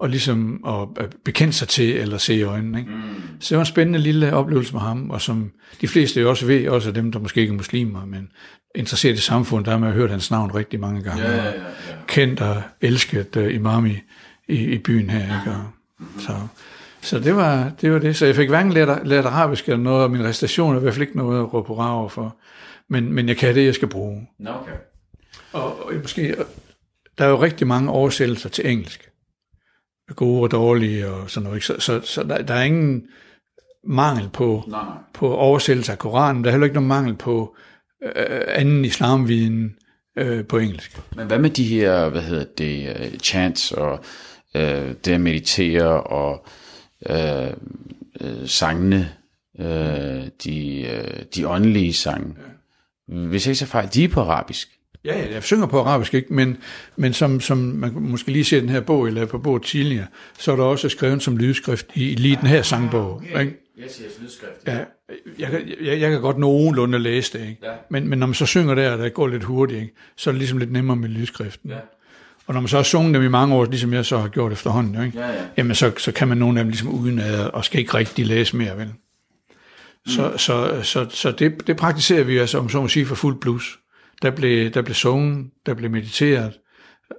[SPEAKER 3] og ligesom at bekende sig til, eller se i øjnene. Ikke? Mm. Så det var en spændende lille oplevelse med ham, og som de fleste jo også ved, også dem, der måske ikke er muslimer, men interesseret i samfundet, der har man hørt hans navn rigtig mange gange.
[SPEAKER 2] Ja, ja, ja, ja.
[SPEAKER 3] Kendt og elsket uh, imam i, i, i byen her. Ikke? Og, så, så det var, det var det. Så jeg fik hverken lært, lært arabisk eller noget, og min restation er i hvert fald ikke noget at råbe hurra over for. Men, men jeg kan det, jeg skal bruge.
[SPEAKER 2] Nå, okay.
[SPEAKER 3] Og, og måske, der er jo rigtig mange oversættelser til engelsk. Gode og dårlige og sådan noget. Ikke? Så, så, så der, der er ingen mangel på,
[SPEAKER 2] Nej, nej.
[SPEAKER 3] på oversættelse af Koranen. Der er heller ikke nogen mangel på øh, anden islamviden øh, på engelsk.
[SPEAKER 2] Men hvad med de her, hvad hedder det, uh, chants og uh, det at meditere og uh, uh, sangene, uh, de, uh, de åndelige sange? Hvis jeg ikke så fejl, de er på arabisk.
[SPEAKER 3] Ja, ja, jeg synger på arabisk, ikke? men, men som, som man måske lige ser den her bog, eller på bog tidligere, så er der også skrevet som lydskrift i lige den her sangbog. Ikke?
[SPEAKER 2] Jeg siger lydskrift.
[SPEAKER 3] Ja, jeg, kan- jeg, jeg kan godt nogenlunde læse det, ikke?
[SPEAKER 2] Ja.
[SPEAKER 3] Men, men når man så synger der, og der går lidt hurtigt, ikke? så er det ligesom lidt nemmere med lydskriften.
[SPEAKER 2] Ja.
[SPEAKER 3] Og når man så har sunget dem i mange år, ligesom jeg så har gjort efterhånden, ikke?
[SPEAKER 2] Ja, ja.
[SPEAKER 3] jamen så, så kan man nogle af dem ligesom uden ad, og skal ikke rigtig læse mere, vel? Så,
[SPEAKER 2] Mm.
[SPEAKER 3] så, så, så det, det praktiserer vi altså, om så må sige, for fuld plus. Der blev, der blev sunget, der blev mediteret,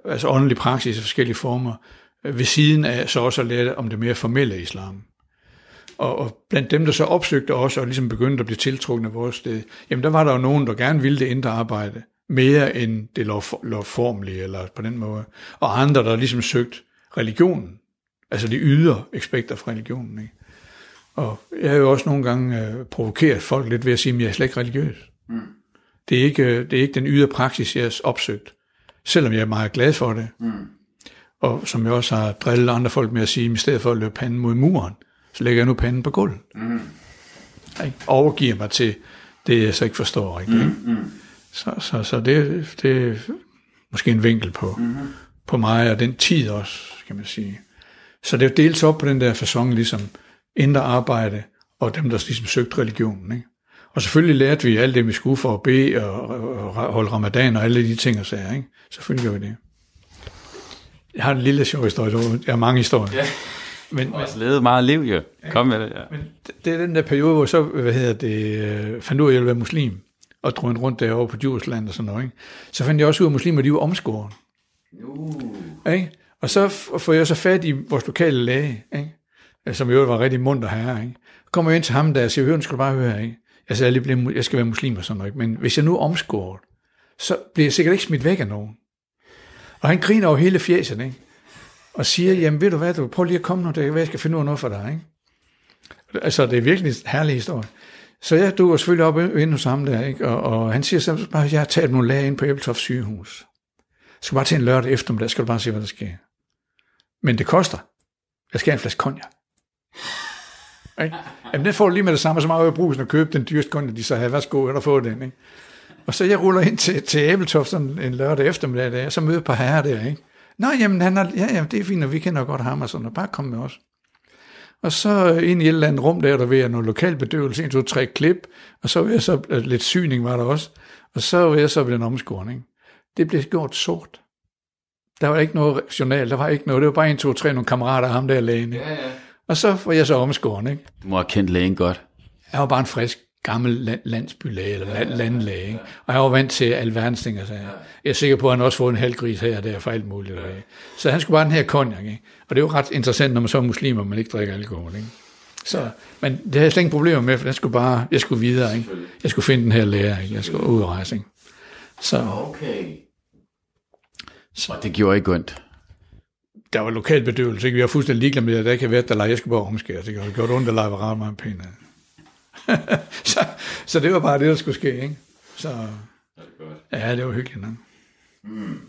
[SPEAKER 3] altså åndelig praksis i forskellige former, ved siden af så også at lære om det mere formelle islam. Og, og blandt dem, der så opsøgte os og ligesom begyndte at blive tiltrukket af vores sted, jamen der var der jo nogen, der gerne ville det indre arbejde, mere end det lovformelige, eller på den måde. Og andre, der ligesom søgte religionen, altså de ydre aspekter fra religionen. Ikke? Og jeg har jo også nogle gange øh, provokeret folk lidt ved at sige, at jeg er slet ikke religiøs. Mm. Det, er ikke, det er ikke den ydre praksis, jeg har opsøgt, selvom jeg er meget glad for det. Mm. Og som jeg også har drillet andre folk med at sige, at i stedet for at løbe panden mod muren, så lægger jeg nu panden på gulvet. Mm. Jeg overgiver mig til det, jeg så ikke forstår rigtigt. Mm. Ikke? Mm. Så, så, så det, det er måske en vinkel på, mm. på mig, og den tid også, kan man sige. Så det er dels op på den der fasong, ligesom indre arbejde, og dem, der ligesom søgte religionen. Ikke? Og selvfølgelig lærte vi alt det, vi skulle for at bede og, og holde ramadan og alle de ting og sager. Ikke? Selvfølgelig gjorde vi det. Jeg har en lille sjov historie, jeg har mange historier. Ja.
[SPEAKER 2] Men, også levet meget liv, jo. Kom med det, ja.
[SPEAKER 3] Men det er den der periode, hvor så, hvad hedder det, øh, fandt ud af, at jeg ville være muslim, og drønte rundt derovre på Djursland og sådan noget, ikke? Så fandt jeg også ud af, at muslimer, de var omskåret. Uh. Ikke? Og så får jeg så fat i vores lokale læge, ikke? som jo var rigtig munter her. Ikke? Så kommer jeg ind til ham der og siger, hør, skal du bare høre, ikke? Altså, jeg, jeg, bliver, jeg skal være muslim og sådan noget, men hvis jeg nu er omskåret, så bliver jeg sikkert ikke smidt væk af nogen. Og han griner over hele fjæsen, ikke? og siger, jamen ved du hvad, du prøv lige at komme nu, det kan være, jeg skal finde ud af noget for dig. Ikke? Altså, det er virkelig en herlig historie. Så jeg duer selvfølgelig op inde hos ham der, ikke? Og, og han siger så bare, jeg har taget nogle læger ind på Æbeltoft sygehus. Jeg skal bare til en lørdag eftermiddag, skal du bare se, hvad der sker. Men det koster. Jeg skal have en flaske konjak. Ikke? Jamen, den får du lige med det samme, så meget i brusen og købe den dyreste kunde, de så havde. Værsgo, eller få den. Ikke? Og så jeg ruller ind til, til Æbeltoft sådan en lørdag eftermiddag, der, og så møder et par herrer der. Ikke? Nå, jamen, han er, ja, jamen, det er fint, og vi kender godt ham og sådan, og bare kom med os. Og så ind i et eller andet rum der, der ved jeg noget lokal bedøvelse, en, to, tre klip, og så var jeg så, øh, lidt syning var der også, og så var jeg så ved den omskåring. Det blev gjort sort. Der var ikke noget journal, der var ikke noget, det var bare en, to, tre, nogle kammerater af ham der lægen. Ja, ja. Og så var jeg så omskåren, ikke?
[SPEAKER 2] Du må have kendt lægen godt.
[SPEAKER 3] Jeg var bare en frisk gammel land, landsbylæge, eller land, landlæge. Ikke? Og jeg var vant til alverdens ting, så jeg, jeg er sikker på, at han også fået en halv gris her og der for alt muligt. Ja. Så han skulle bare den her konjak. Ikke? Og det er jo ret interessant, når man så er muslim, og man ikke drikker alkohol. Ikke? Så, men det havde jeg slet ingen problemer med, for jeg skulle bare, jeg skulle videre. Ikke? Jeg skulle finde den her lærer, ikke? jeg skulle ud og rejse. Ikke?
[SPEAKER 2] Så, okay. Så, og det gjorde ikke ondt?
[SPEAKER 3] Der var lokal bedøvelse. Ikke? Vi var fuldstændig ligeglade med, at der ikke havde været, der. Jeg skulle bare omskære. Det gjorde ondt, at lege var ret meget pænt. så, så det var bare det, der skulle ske. Ikke? Så, ja, det var hyggeligt nok. Mm.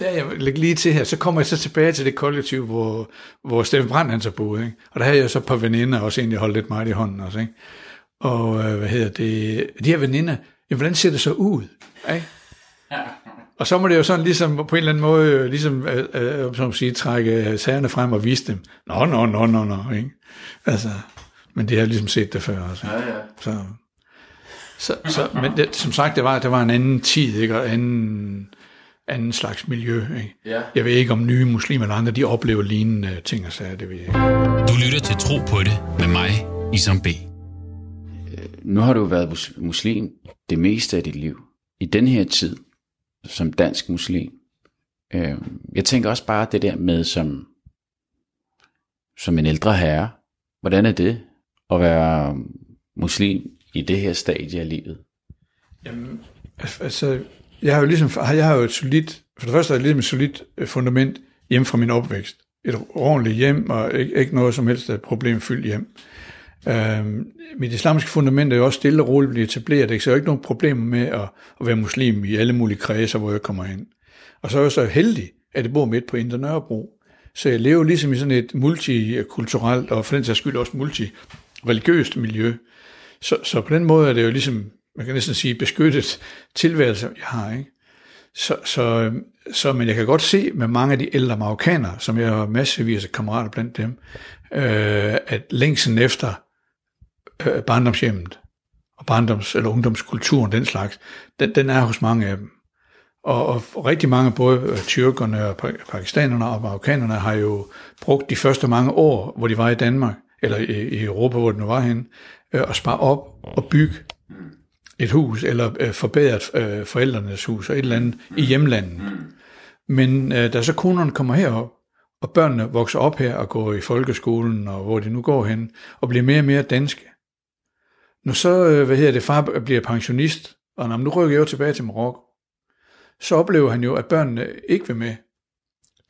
[SPEAKER 3] Ja, jeg lægger lige til her. Så kommer jeg så tilbage til det kollektiv, hvor, hvor Steffen Brandt han så boede. Ikke? Og der havde jeg så et par veninder, også egentlig holdt lidt meget i hånden også. Ikke? Og øh, hvad hedder det? De her veninder, jamen, hvordan ser det så ud? Ikke? Og så må det jo sådan ligesom på en eller anden måde, øh, ligesom, øh, øh, som sige, trække sagerne frem og vise dem. Nå, nå, nå, nå, nå, ikke? Altså, men det har jeg ligesom set det før. Altså. Ja, ja. Så, så, så, men det, som sagt, det var, det var en anden tid, ikke? og anden, anden slags miljø. Ikke? Ja. Jeg ved ikke, om nye muslimer eller andre, de oplever lignende ting og sager, det ved jeg ikke.
[SPEAKER 1] Du lytter til Tro på det med mig, Isam B.
[SPEAKER 2] Nu har du været muslim det meste af dit liv. I den her tid, som dansk muslim. Øh, jeg tænker også bare det der med som, som en ældre herre. Hvordan er det? at være muslim i det her stadie af livet?
[SPEAKER 3] Jamen, altså, jeg har jo ligesom, jeg har jo et solidt, for det første har jeg ligesom et solidt øh, fundament hjem fra min opvækst. Et ordentligt hjem, og ikke, ikke noget som helst problemfyldt hjem. Øhm, mit islamiske fundament er jo også stille og roligt blevet etableret, ikke? så jeg har ikke nogen problemer med at, at være muslim i alle mulige kredser, hvor jeg kommer ind. Og så er jeg så heldig, at jeg bor midt på Indre Nørrebro. Så jeg lever ligesom i sådan et multikulturelt, og for den sags skyld også multi religiøst miljø. Så, så på den måde er det jo ligesom, man kan næsten sige, beskyttet tilværelse, jeg har. Ikke? Så, så, øhm, så, men jeg kan godt se med mange af de ældre marokkanere, som jeg har massevis af kammerater blandt dem, øh, at længsen efter øh, barndomshjemmet, og barndoms- eller ungdomskulturen, den slags, den, den er hos mange af dem. Og, og rigtig mange, både øh, tyrkerne og pakistanerne og marokkanerne, har jo brugt de første mange år, hvor de var i Danmark, eller i, i Europa, hvor de nu var hen, øh, og spare op og bygge et hus, eller øh, forbedre øh, forældrenes hus, og et eller andet i hjemlandet. Men øh, da så konerne kommer herop, og børnene vokser op her og går i folkeskolen, og hvor de nu går hen, og bliver mere og mere danske. Når så, øh, hvad hedder det, far bliver pensionist, og når nu rykker jeg jo tilbage til Marokko, så oplever han jo, at børnene ikke vil med.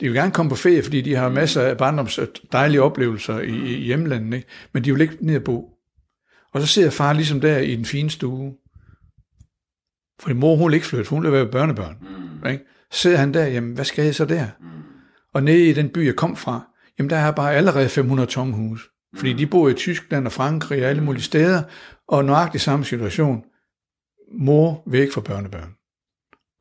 [SPEAKER 3] De vil gerne komme på ferie, fordi de har masser af barndoms dejlige oplevelser i, i hjemlandet, ikke? men de vil ikke ned og bo. Og så sidder far ligesom der i den fine stue. Fordi mor, hun vil ikke flytte, hun vil være børnebørn. Mm. Ikke? Sidder han der, jamen hvad skal jeg så der? Mm. Og nede i den by, jeg kom fra, jamen der er bare allerede 500 tomme hus. Fordi de bor i Tyskland og Frankrig og alle mulige steder, og nøjagtigt samme situation. Mor vil ikke få børnebørn.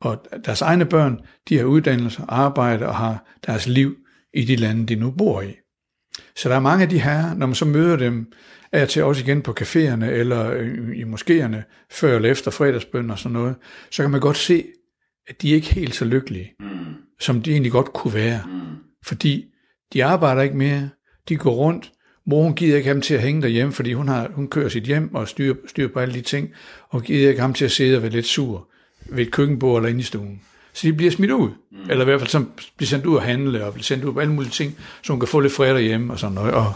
[SPEAKER 3] Og deres egne børn, de har uddannelse, arbejde og har deres liv i de lande, de nu bor i. Så der er mange af de her, når man så møder dem, er til også igen på caféerne eller i moskéerne, før eller efter fredagsbøn og sådan noget, så kan man godt se, at de er ikke helt så lykkelige, mm. som de egentlig godt kunne være. Mm. Fordi de arbejder ikke mere, de går rundt, mor hun gider ikke dem til at hænge derhjemme, fordi hun, har, hun kører sit hjem og styrer, styrer på alle de ting, og gider ikke ham til at sidde og være lidt sur ved et køkkenbord eller inde i stuen. Så de bliver smidt ud. Mm. Eller i hvert fald så bliver sendt ud at handle, og bliver sendt ud på alle mulige ting, så hun kan få lidt fred derhjemme og sådan noget, og,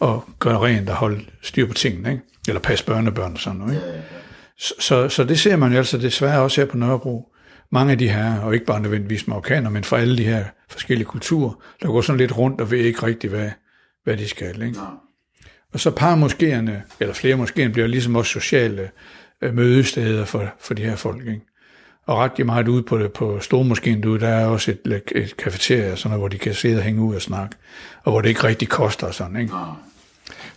[SPEAKER 3] og gøre rent og holde styr på tingene, ikke? eller passe børnebørn og sådan noget. Ikke? Så, så, så det ser man jo altså desværre også her på Nørrebro. Mange af de her, og ikke bare nødvendigvis marokkaner, men fra alle de her forskellige kulturer, der går sådan lidt rundt og ved ikke rigtigt, hvad, hvad de skal. Ikke? Og så par moskéerne, eller flere moskéerne, bliver ligesom også sociale øh, mødesteder for, for de her folk. Ikke? og ret meget ude på, på Stormoskeen ude, der er også et, et kafeteria, sådan noget, hvor de kan sidde og hænge ud og snakke, og hvor det ikke rigtig koster sådan, ikke?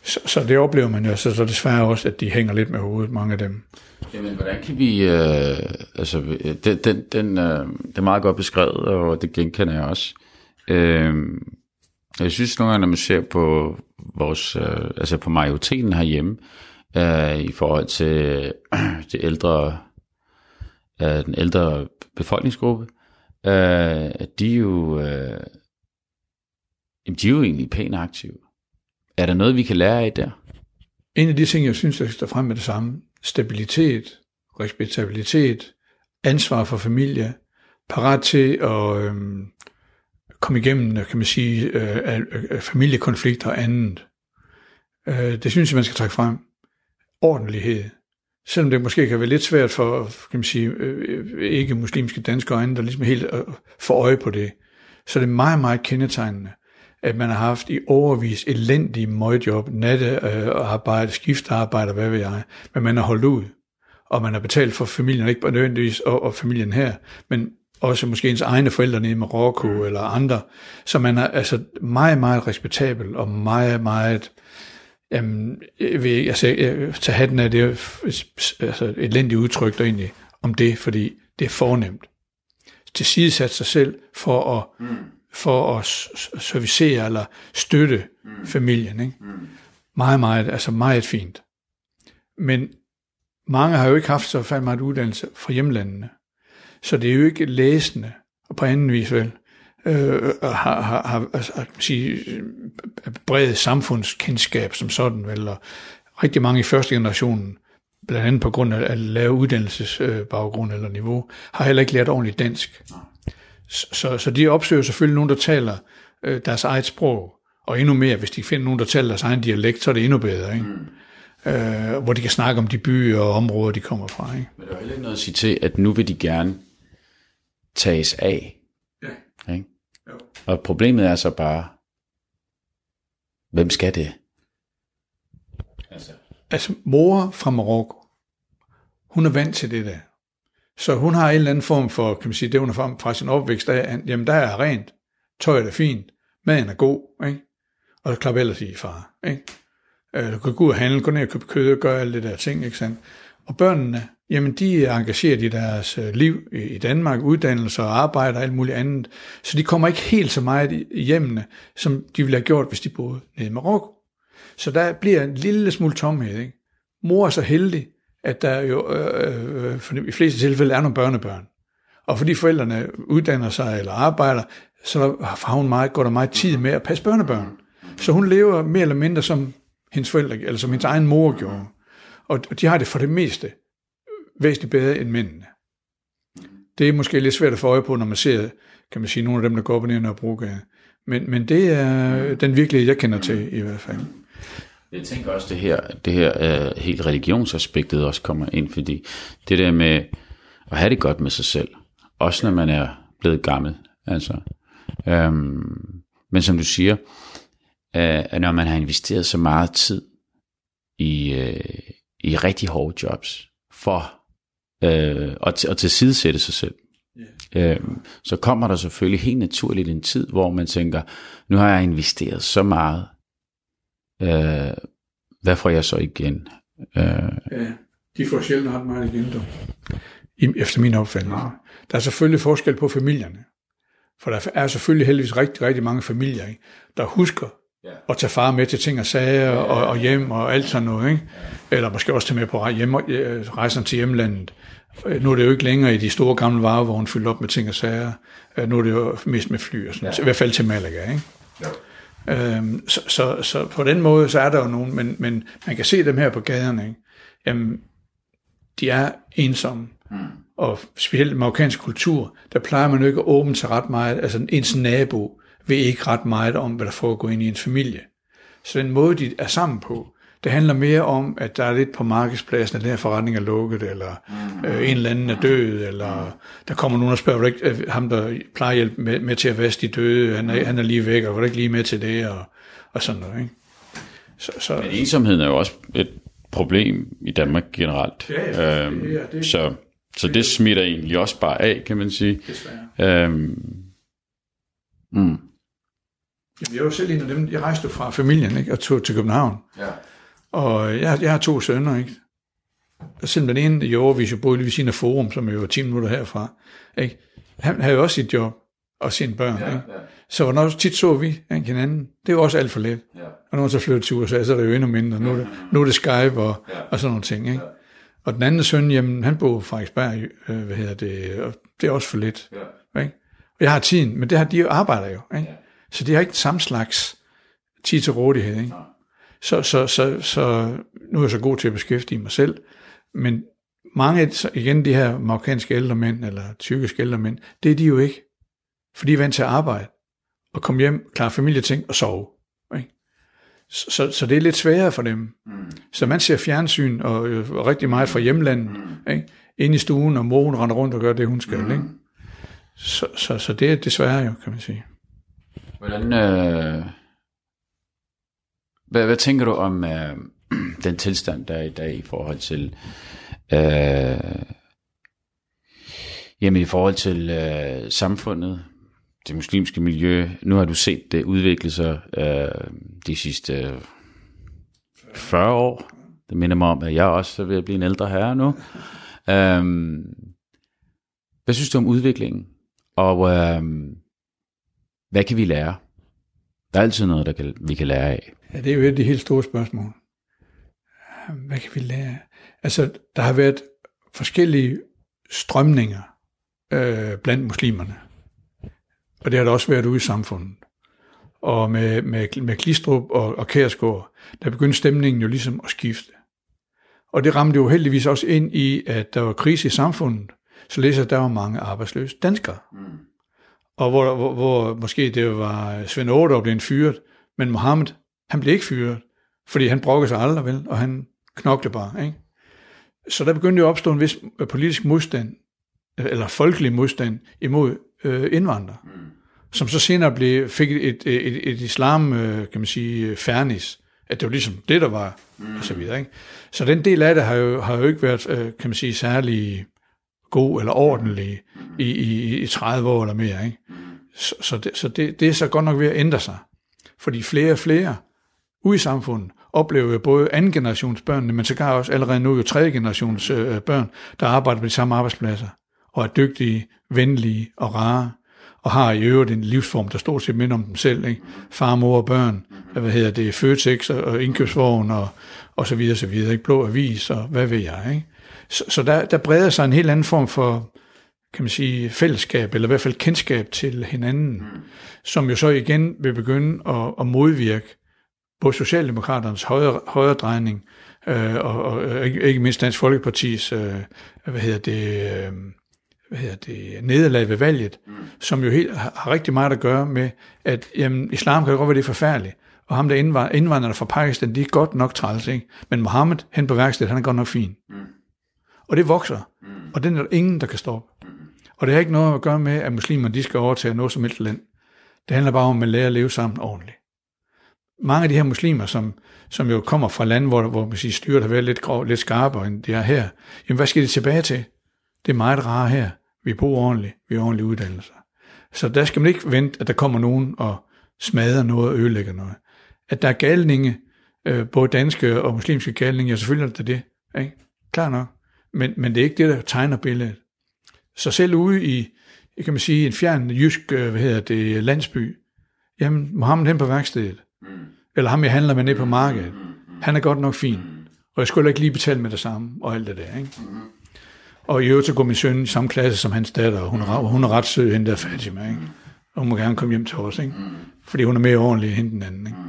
[SPEAKER 3] Så, så det oplever man jo, så, så desværre også, at de hænger lidt med hovedet, mange af dem.
[SPEAKER 2] Jamen, hvordan kan vi, øh, altså, den, den, den, øh, det er meget godt beskrevet, og det genkender jeg også. Øh, jeg synes nogle gange, når man ser på vores, øh, altså på majoriteten herhjemme, øh, i forhold til øh, de ældre øh, den ældre befolkningsgruppe, øh, de er jo, øh, de er jo egentlig pænt aktive. Er der noget, vi kan lære af der?
[SPEAKER 3] En af de ting, jeg synes, der står frem med det samme, stabilitet, respektabilitet, ansvar for familie, parat til at øh, komme igennem, øh, kan man sige, øh, øh, øh familiekonflikter og andet. Øh, det synes jeg, man skal trække frem. Ordentlighed, selvom det måske kan være lidt svært for kan man sige, øh, ikke-muslimske danskere og der ligesom helt øh, får øje på det, så det er meget, meget kendetegnende, at man har haft i overvis elendige møgjob, nattearbejde, skiftearbejde, hvad ved jeg, men man har holdt ud, og man har betalt for familien, ikke nødvendigvis og, og familien her, men også måske ens egne forældre nede i Marokko eller andre, så man er altså meget, meget respektabel og meget, meget Jamen, jeg vil altså, tage hatten af det, altså et elendigt udtryk der egentlig om det, fordi det er fornemt. Tilsidesat sig selv for at, mm. for at servicere eller støtte mm. familien. Ikke? Mm. Meget, meget, altså meget fint. Men mange har jo ikke haft så fandme meget uddannelse fra hjemlandene. Så det er jo ikke læsende, og på anden vis vel, øh, har, har, har altså, sige, bred samfundskendskab som sådan, vel, og rigtig mange i første generationen, blandt andet på grund af at lave uddannelsesbaggrund eller niveau, har heller ikke lært ordentligt dansk. Så, så, så de opsøger selvfølgelig nogen, der taler øh, deres eget sprog, og endnu mere, hvis de finder nogen, der taler deres egen dialekt, så er det endnu bedre, ikke? Mm. Øh, hvor de kan snakke om de byer og områder, de kommer fra. Ikke?
[SPEAKER 2] Men der er heller ikke noget at sige til, at nu vil de gerne tages af. Ja. Ikke? Jo. Og problemet er så bare, hvem skal det?
[SPEAKER 3] Altså. altså mor fra Marokko, hun er vant til det der. Så hun har en eller anden form for, kan man sige, det hun er fra, sin opvækst, der, jamen der er rent, tøjet er fint, maden er god, ikke? og det klapper ellers i far. Ikke? Øh, du kan gå ud og handle, gå ned og købe kød og gøre alle det der ting. Ikke sandt? Og børnene, jamen de er engageret i deres øh, liv i Danmark, uddannelse og arbejde og alt muligt andet, så de kommer ikke helt så meget i hjemmene, som de ville have gjort, hvis de boede nede i Marokko. Så der bliver en lille smule tomhed. Ikke? Mor er så heldig, at der jo øh, øh, øh for i fleste tilfælde er nogle børnebørn. Og fordi forældrene uddanner sig eller arbejder, så har hun meget, går der meget tid med at passe børnebørn. Så hun lever mere eller mindre som hendes forældre, eller som hendes egen mor gjorde. Og de har det for det meste væsentligt bedre end mændene. Det er måske lidt svært at få øje på, når man ser, kan man sige, nogle af dem, der går op og ned og bruger Men, men det er den virkelighed, jeg kender til i hvert fald.
[SPEAKER 2] Jeg tænker også, det her, det her uh, helt religionsaspektet også kommer ind, fordi det der med at have det godt med sig selv, også når man er blevet gammel, altså. Um, men som du siger, uh, når man har investeret så meget tid i, uh, i rigtig hårde jobs, for uh, at, at tilsidesætte sig selv, yeah. uh, så kommer der selvfølgelig helt naturligt en tid, hvor man tænker, nu har jeg investeret så meget, øh, hvad får jeg så igen?
[SPEAKER 3] Øh, ja, de får sjældent ret meget igen, dog. I, efter min opfattelse. Ja. Der er selvfølgelig forskel på familierne. For der er selvfølgelig heldigvis rigtig, rigtig mange familier, ikke, der husker at tage far med til ting og sager. Og, og hjem og alt sådan noget. Ikke? Eller måske også tage med på hjem, rejsen til hjemlandet. Nu er det jo ikke længere i de store gamle varevogne fyldt op med ting og sager. Nu er det jo mest med fly, og sådan, ja. i hvert fald til Malaga. Ikke? Ja. Øhm, så, så, så på den måde, så er der jo nogen, men, men man kan se dem her på gaderne, ikke? Jamen, de er ensomme. Mm. Og specielt i marokkansk kultur, der plejer man jo ikke at åbne sig ret meget, altså ens nabo ved ikke ret meget om, hvad der foregår ind i ens familie. Så den måde, de er sammen på, det handler mere om, at der er lidt på markedspladsen, at den her forretning er lukket, eller mm. øh, en eller anden er død, eller der kommer nogen og spørger, ikke, øh, ham der plejer hjælp med, med til at vaske de døde, han er, han er lige væk, og var ikke lige med til det, og, og sådan noget. Ikke?
[SPEAKER 2] Så, så, Men ensomheden er jo også et problem i Danmark generelt. Ja, ja, øhm, det, det, så, så det smitter egentlig også bare af, kan man sige. Desværre. Øhm,
[SPEAKER 3] mm. Jamen, jeg var selv en af dem, jeg rejste fra familien ikke, og tog til København. Ja. Og jeg, jeg har to sønner, ikke? Og selvom den ene i overvis jo boede lige ved siden af Forum, som er jo 10 minutter herfra, ikke? Han havde jo også sit job og sine børn, ja, ikke? Ja. Så hvornår tit så vi ikke, hinanden. Det er jo også alt for let. Ja. Og nu er så flyttet til USA, så er det jo endnu mindre. Nu er det, nu er det Skype og, ja. og sådan nogle ting, ikke? Ja. Og den anden søn, jamen, han bor fra Frederiksberg, øh, hvad hedder det, og det er også for lidt. Ja. Ikke? Og jeg har tiden, men det har de jo arbejder jo, ikke? Ja. Så de har ikke samme slags tid til rådighed, ikke? Så, så, så, så nu er jeg så god til at beskæftige mig selv, men mange, igen de her marokkanske ældre mænd, eller tyrkiske ældre mænd, det er de jo ikke. For de er vant til at arbejde, og komme hjem, klare familieting og sove. Ikke? Så, så, så det er lidt sværere for dem. Mm. Så man ser fjernsyn og, og rigtig meget fra hjemlandet, mm. ikke? inde i stuen, og moren render rundt og gør det, hun skal. Mm. Ikke? Så, så, så det er desværre jo, kan man sige.
[SPEAKER 2] Hvordan, øh, hvad, hvad tænker du om øh, den tilstand, der er i dag i forhold til øh, jamen i forhold til øh, samfundet, det muslimske miljø. Nu har du set det udvikle sig øh, de sidste øh, 40 år. Det minder mig om, at jeg også er ved at blive en ældre herre nu. Øh, hvad synes du om udviklingen? Og øh, hvad kan vi lære? Der er altid noget, der kan, vi kan lære af.
[SPEAKER 3] Ja, det er jo et af de helt store spørgsmål. Hvad kan vi lære? Altså, der har været forskellige strømninger øh, blandt muslimerne. Og det har der også været ude i samfundet. Og med, med, med Klistrup og, og Kærsgaard, der begyndte stemningen jo ligesom at skifte. Og det ramte jo heldigvis også ind i, at der var krise i samfundet, så læser der var mange arbejdsløse danskere. Mm. Og hvor, hvor, hvor måske det var Svend Aage, der blev fyret, men Mohammed, han blev ikke fyret, fordi han brokkede sig aldrig, vel, og han knoklede bare. Ikke? Så der begyndte jo at opstå en vis politisk modstand, eller folkelig modstand imod øh, indvandrere, mm. som så senere blev, fik et, et, et, et islam, øh, kan man sige, fernis, at det var ligesom det, der var, mm. og så videre. Ikke? Så den del af det har jo, har jo ikke været, øh, kan man sige, særlig god eller ordentlig mm i, i, i 30 år eller mere. Ikke? Så, så, det, så det, det er så godt nok ved at ændre sig. Fordi flere og flere ude i samfundet oplever jo både anden generations børnene, men sågar også allerede nu jo tredje generations øh, børn, der arbejder på de samme arbejdspladser, og er dygtige, venlige og rare, og har i øvrigt en livsform, der stort set minder om dem selv. Ikke? Far, mor og børn, øh, hvad hedder det, Føtex og indkøbsvogn og, og så videre, så videre, ikke? blå avis og hvad ved jeg. Ikke? Så, så der, der breder sig en helt anden form for, kan man sige, fællesskab, eller i hvert fald kendskab til hinanden, mm. som jo så igen vil begynde at, at modvirke både Socialdemokraternes højre, højre drejning, øh, og, og ikke, ikke mindst Dansk Folkepartis, øh, hvad hedder det, øh, hvad hedder det, nederlag ved valget, mm. som jo helt, har, har rigtig meget at gøre med, at jamen, islam kan jo godt være det er forfærdeligt, og ham der indvandrerne fra Pakistan, de er godt nok træls, ikke? men Mohammed hen på værkstedet, han er godt nok fin. Mm. Og det vokser, mm. og den er der ingen, der kan stoppe. Og det har ikke noget at gøre med, at muslimer de skal overtage noget som helst land. Det handler bare om at lære at leve sammen ordentligt. Mange af de her muslimer, som, som jo kommer fra lande, hvor, hvor man siger, styret har været lidt, grov, lidt skarpere end det er her, jamen hvad skal de tilbage til? Det er meget rare her. Vi bor ordentligt, vi har ordentlige uddannelser. Så der skal man ikke vente, at der kommer nogen og smadrer noget og ødelægger noget. At der er galninge, øh, både danske og muslimske galninge, ja selvfølgelig er det det, ikke? Klar nok. Men, men det er ikke det, der tegner billedet. Så selv ude i, kan man sige, en fjern jysk, øh, hvad hedder det, landsby, jamen, Mohammed hen på værkstedet, mm. eller ham, jeg handler med ned på markedet, mm, mm, han er godt nok fin, og jeg skulle ikke lige betale med det samme, og alt det der, ikke? Og i øvrigt så går min søn i samme klasse som hans datter, og hun er, hun er ret sød, hende der Fatima, ikke? Og hun må gerne komme hjem til os, ikke? Fordi hun er mere ordentlig end den anden, ikke?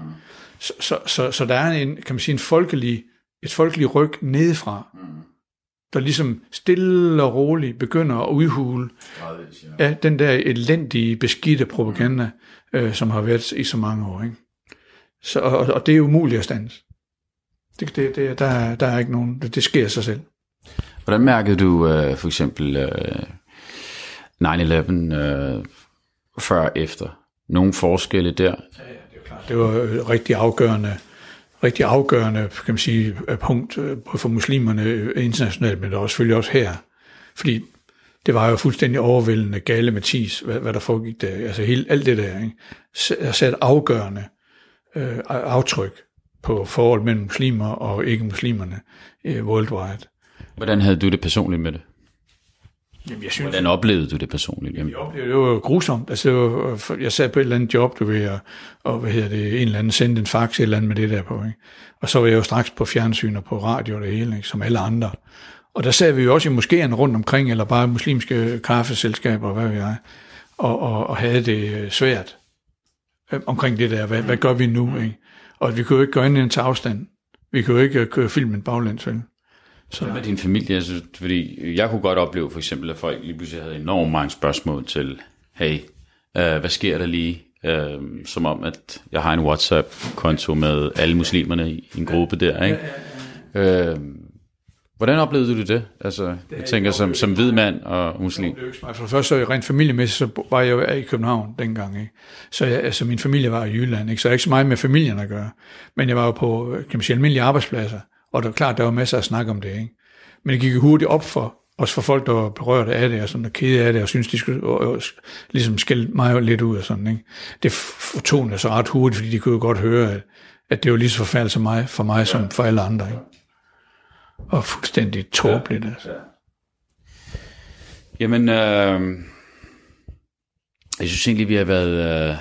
[SPEAKER 3] Så, så, så, så der er en, kan man sige, en folkelig, et folkeligt ryg nedefra, der ligesom stille og roligt begynder at udhule ja. den der elendige, beskidte propaganda, øh, som har været i så mange år. Ikke? Så, og, og det er umuligt at stands. Det, det, det, der, der er ikke nogen, det, det sker sig selv.
[SPEAKER 2] Hvordan mærkede du øh, for eksempel øh, 9-11 øh, før og efter? Nogle forskelle der? Ja, ja,
[SPEAKER 3] det er klart. Det var rigtig afgørende rigtig afgørende kan man sige, punkt, øh, både for muslimerne øh, internationalt, men også selvfølgelig også her. Fordi det var jo fuldstændig overvældende gale Mathis, hvad, hvad der foregik der. Altså hele, alt det der, ikke? sat afgørende øh, aftryk på forhold mellem muslimer og ikke-muslimerne øh, worldwide.
[SPEAKER 2] Hvordan havde du det personligt med det?
[SPEAKER 3] Jamen, jeg synes,
[SPEAKER 2] Hvordan oplevede du det personligt?
[SPEAKER 3] Jamen, jeg oplevede det var grusomt. Altså, var, jeg sad på et eller andet job, du ved, og, og hvad hedder det, en eller anden sendte en fax, et eller andet med det der på. Ikke? Og så var jeg jo straks på fjernsyn og på radio og det hele, ikke? som alle andre. Og der sad vi jo også i moskéerne rundt omkring, eller bare muslimske kaffeselskaber, hvad ved jeg, og, og, og havde det øh, svært øh, omkring det der. Hvad, hvad gør vi nu? Ikke? Og vi kunne jo ikke gå ind i en afstand. Vi kunne jo ikke øh, køre filmen baglæns, vel?
[SPEAKER 2] Så Hvad med din familie? Altså, fordi jeg kunne godt opleve for eksempel, at folk lige pludselig havde enormt mange spørgsmål til, hey, øh, hvad sker der lige? Øh, som om, at jeg har en WhatsApp-konto med alle muslimerne i en gruppe der, ikke? Øh, hvordan oplevede du det? Altså, jeg tænker som, som hvid mand og muslim.
[SPEAKER 3] For det første, rent familiemæssigt, så var jeg jo i København dengang, ikke? Så jeg, altså, min familie var i Jylland, ikke? Så jeg ikke så meget med familien at gøre. Men jeg var jo på, kan man sige, almindelige arbejdspladser. Og det er klart, der var masser af snak om det. Ikke? Men det gik hurtigt op for, også for folk, der var berørt af det, og sådan, der kede af det, og synes de skulle og, og, ligesom skælde mig lidt ud og sådan. Ikke? Det fortonede sig ret hurtigt, fordi de kunne jo godt høre, at, at det var lige så forfærdeligt som mig, for mig som for alle andre. Ikke? Og fuldstændig tåbeligt. Ja, altså. Ja.
[SPEAKER 2] Jamen, øh, jeg synes egentlig, vi har været øh,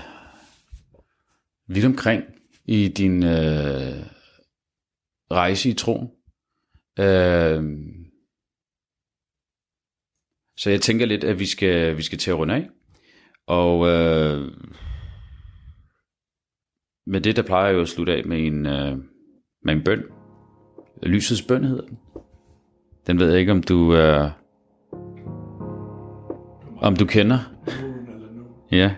[SPEAKER 2] vidt omkring i din øh, rejse i troen. Øh, så jeg tænker lidt, at vi skal, vi skal til at runde af. Og øh, med det, der plejer jeg jo at slutte af med en, øh, med en bøn. Lysets bøn hedder den. Den ved jeg ikke, om du... Øh, om du kender. Ja.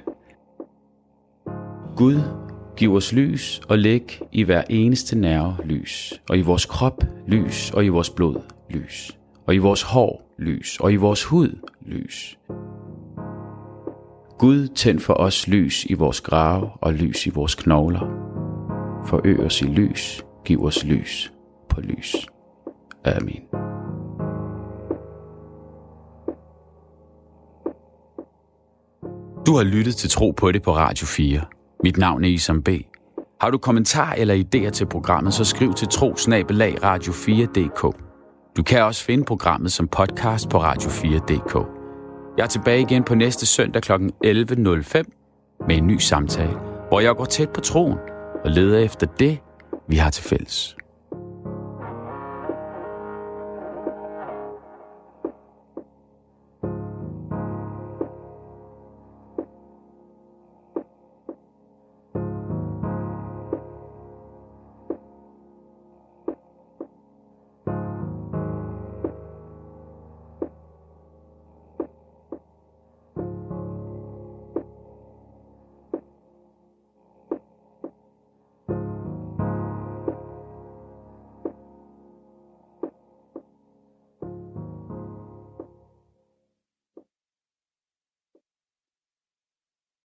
[SPEAKER 2] Gud, Giv os lys og læg i hver eneste nerve lys, og i vores krop lys, og i vores blod lys, og i vores hår lys, og i vores hud lys. Gud, tænd for os lys i vores grave og lys i vores knogler. Forøg os i lys, giv os lys på lys. Amen. Du har lyttet til Tro på det på Radio 4. Mit navn er Isam B. Har du kommentar eller idéer til programmet, så skriv til trosnabelag radio4.dk. Du kan også finde programmet som podcast på radio4.dk. Jeg er tilbage igen på næste søndag kl. 11.05 med en ny samtale, hvor jeg går tæt på troen og leder efter det, vi har til fælles.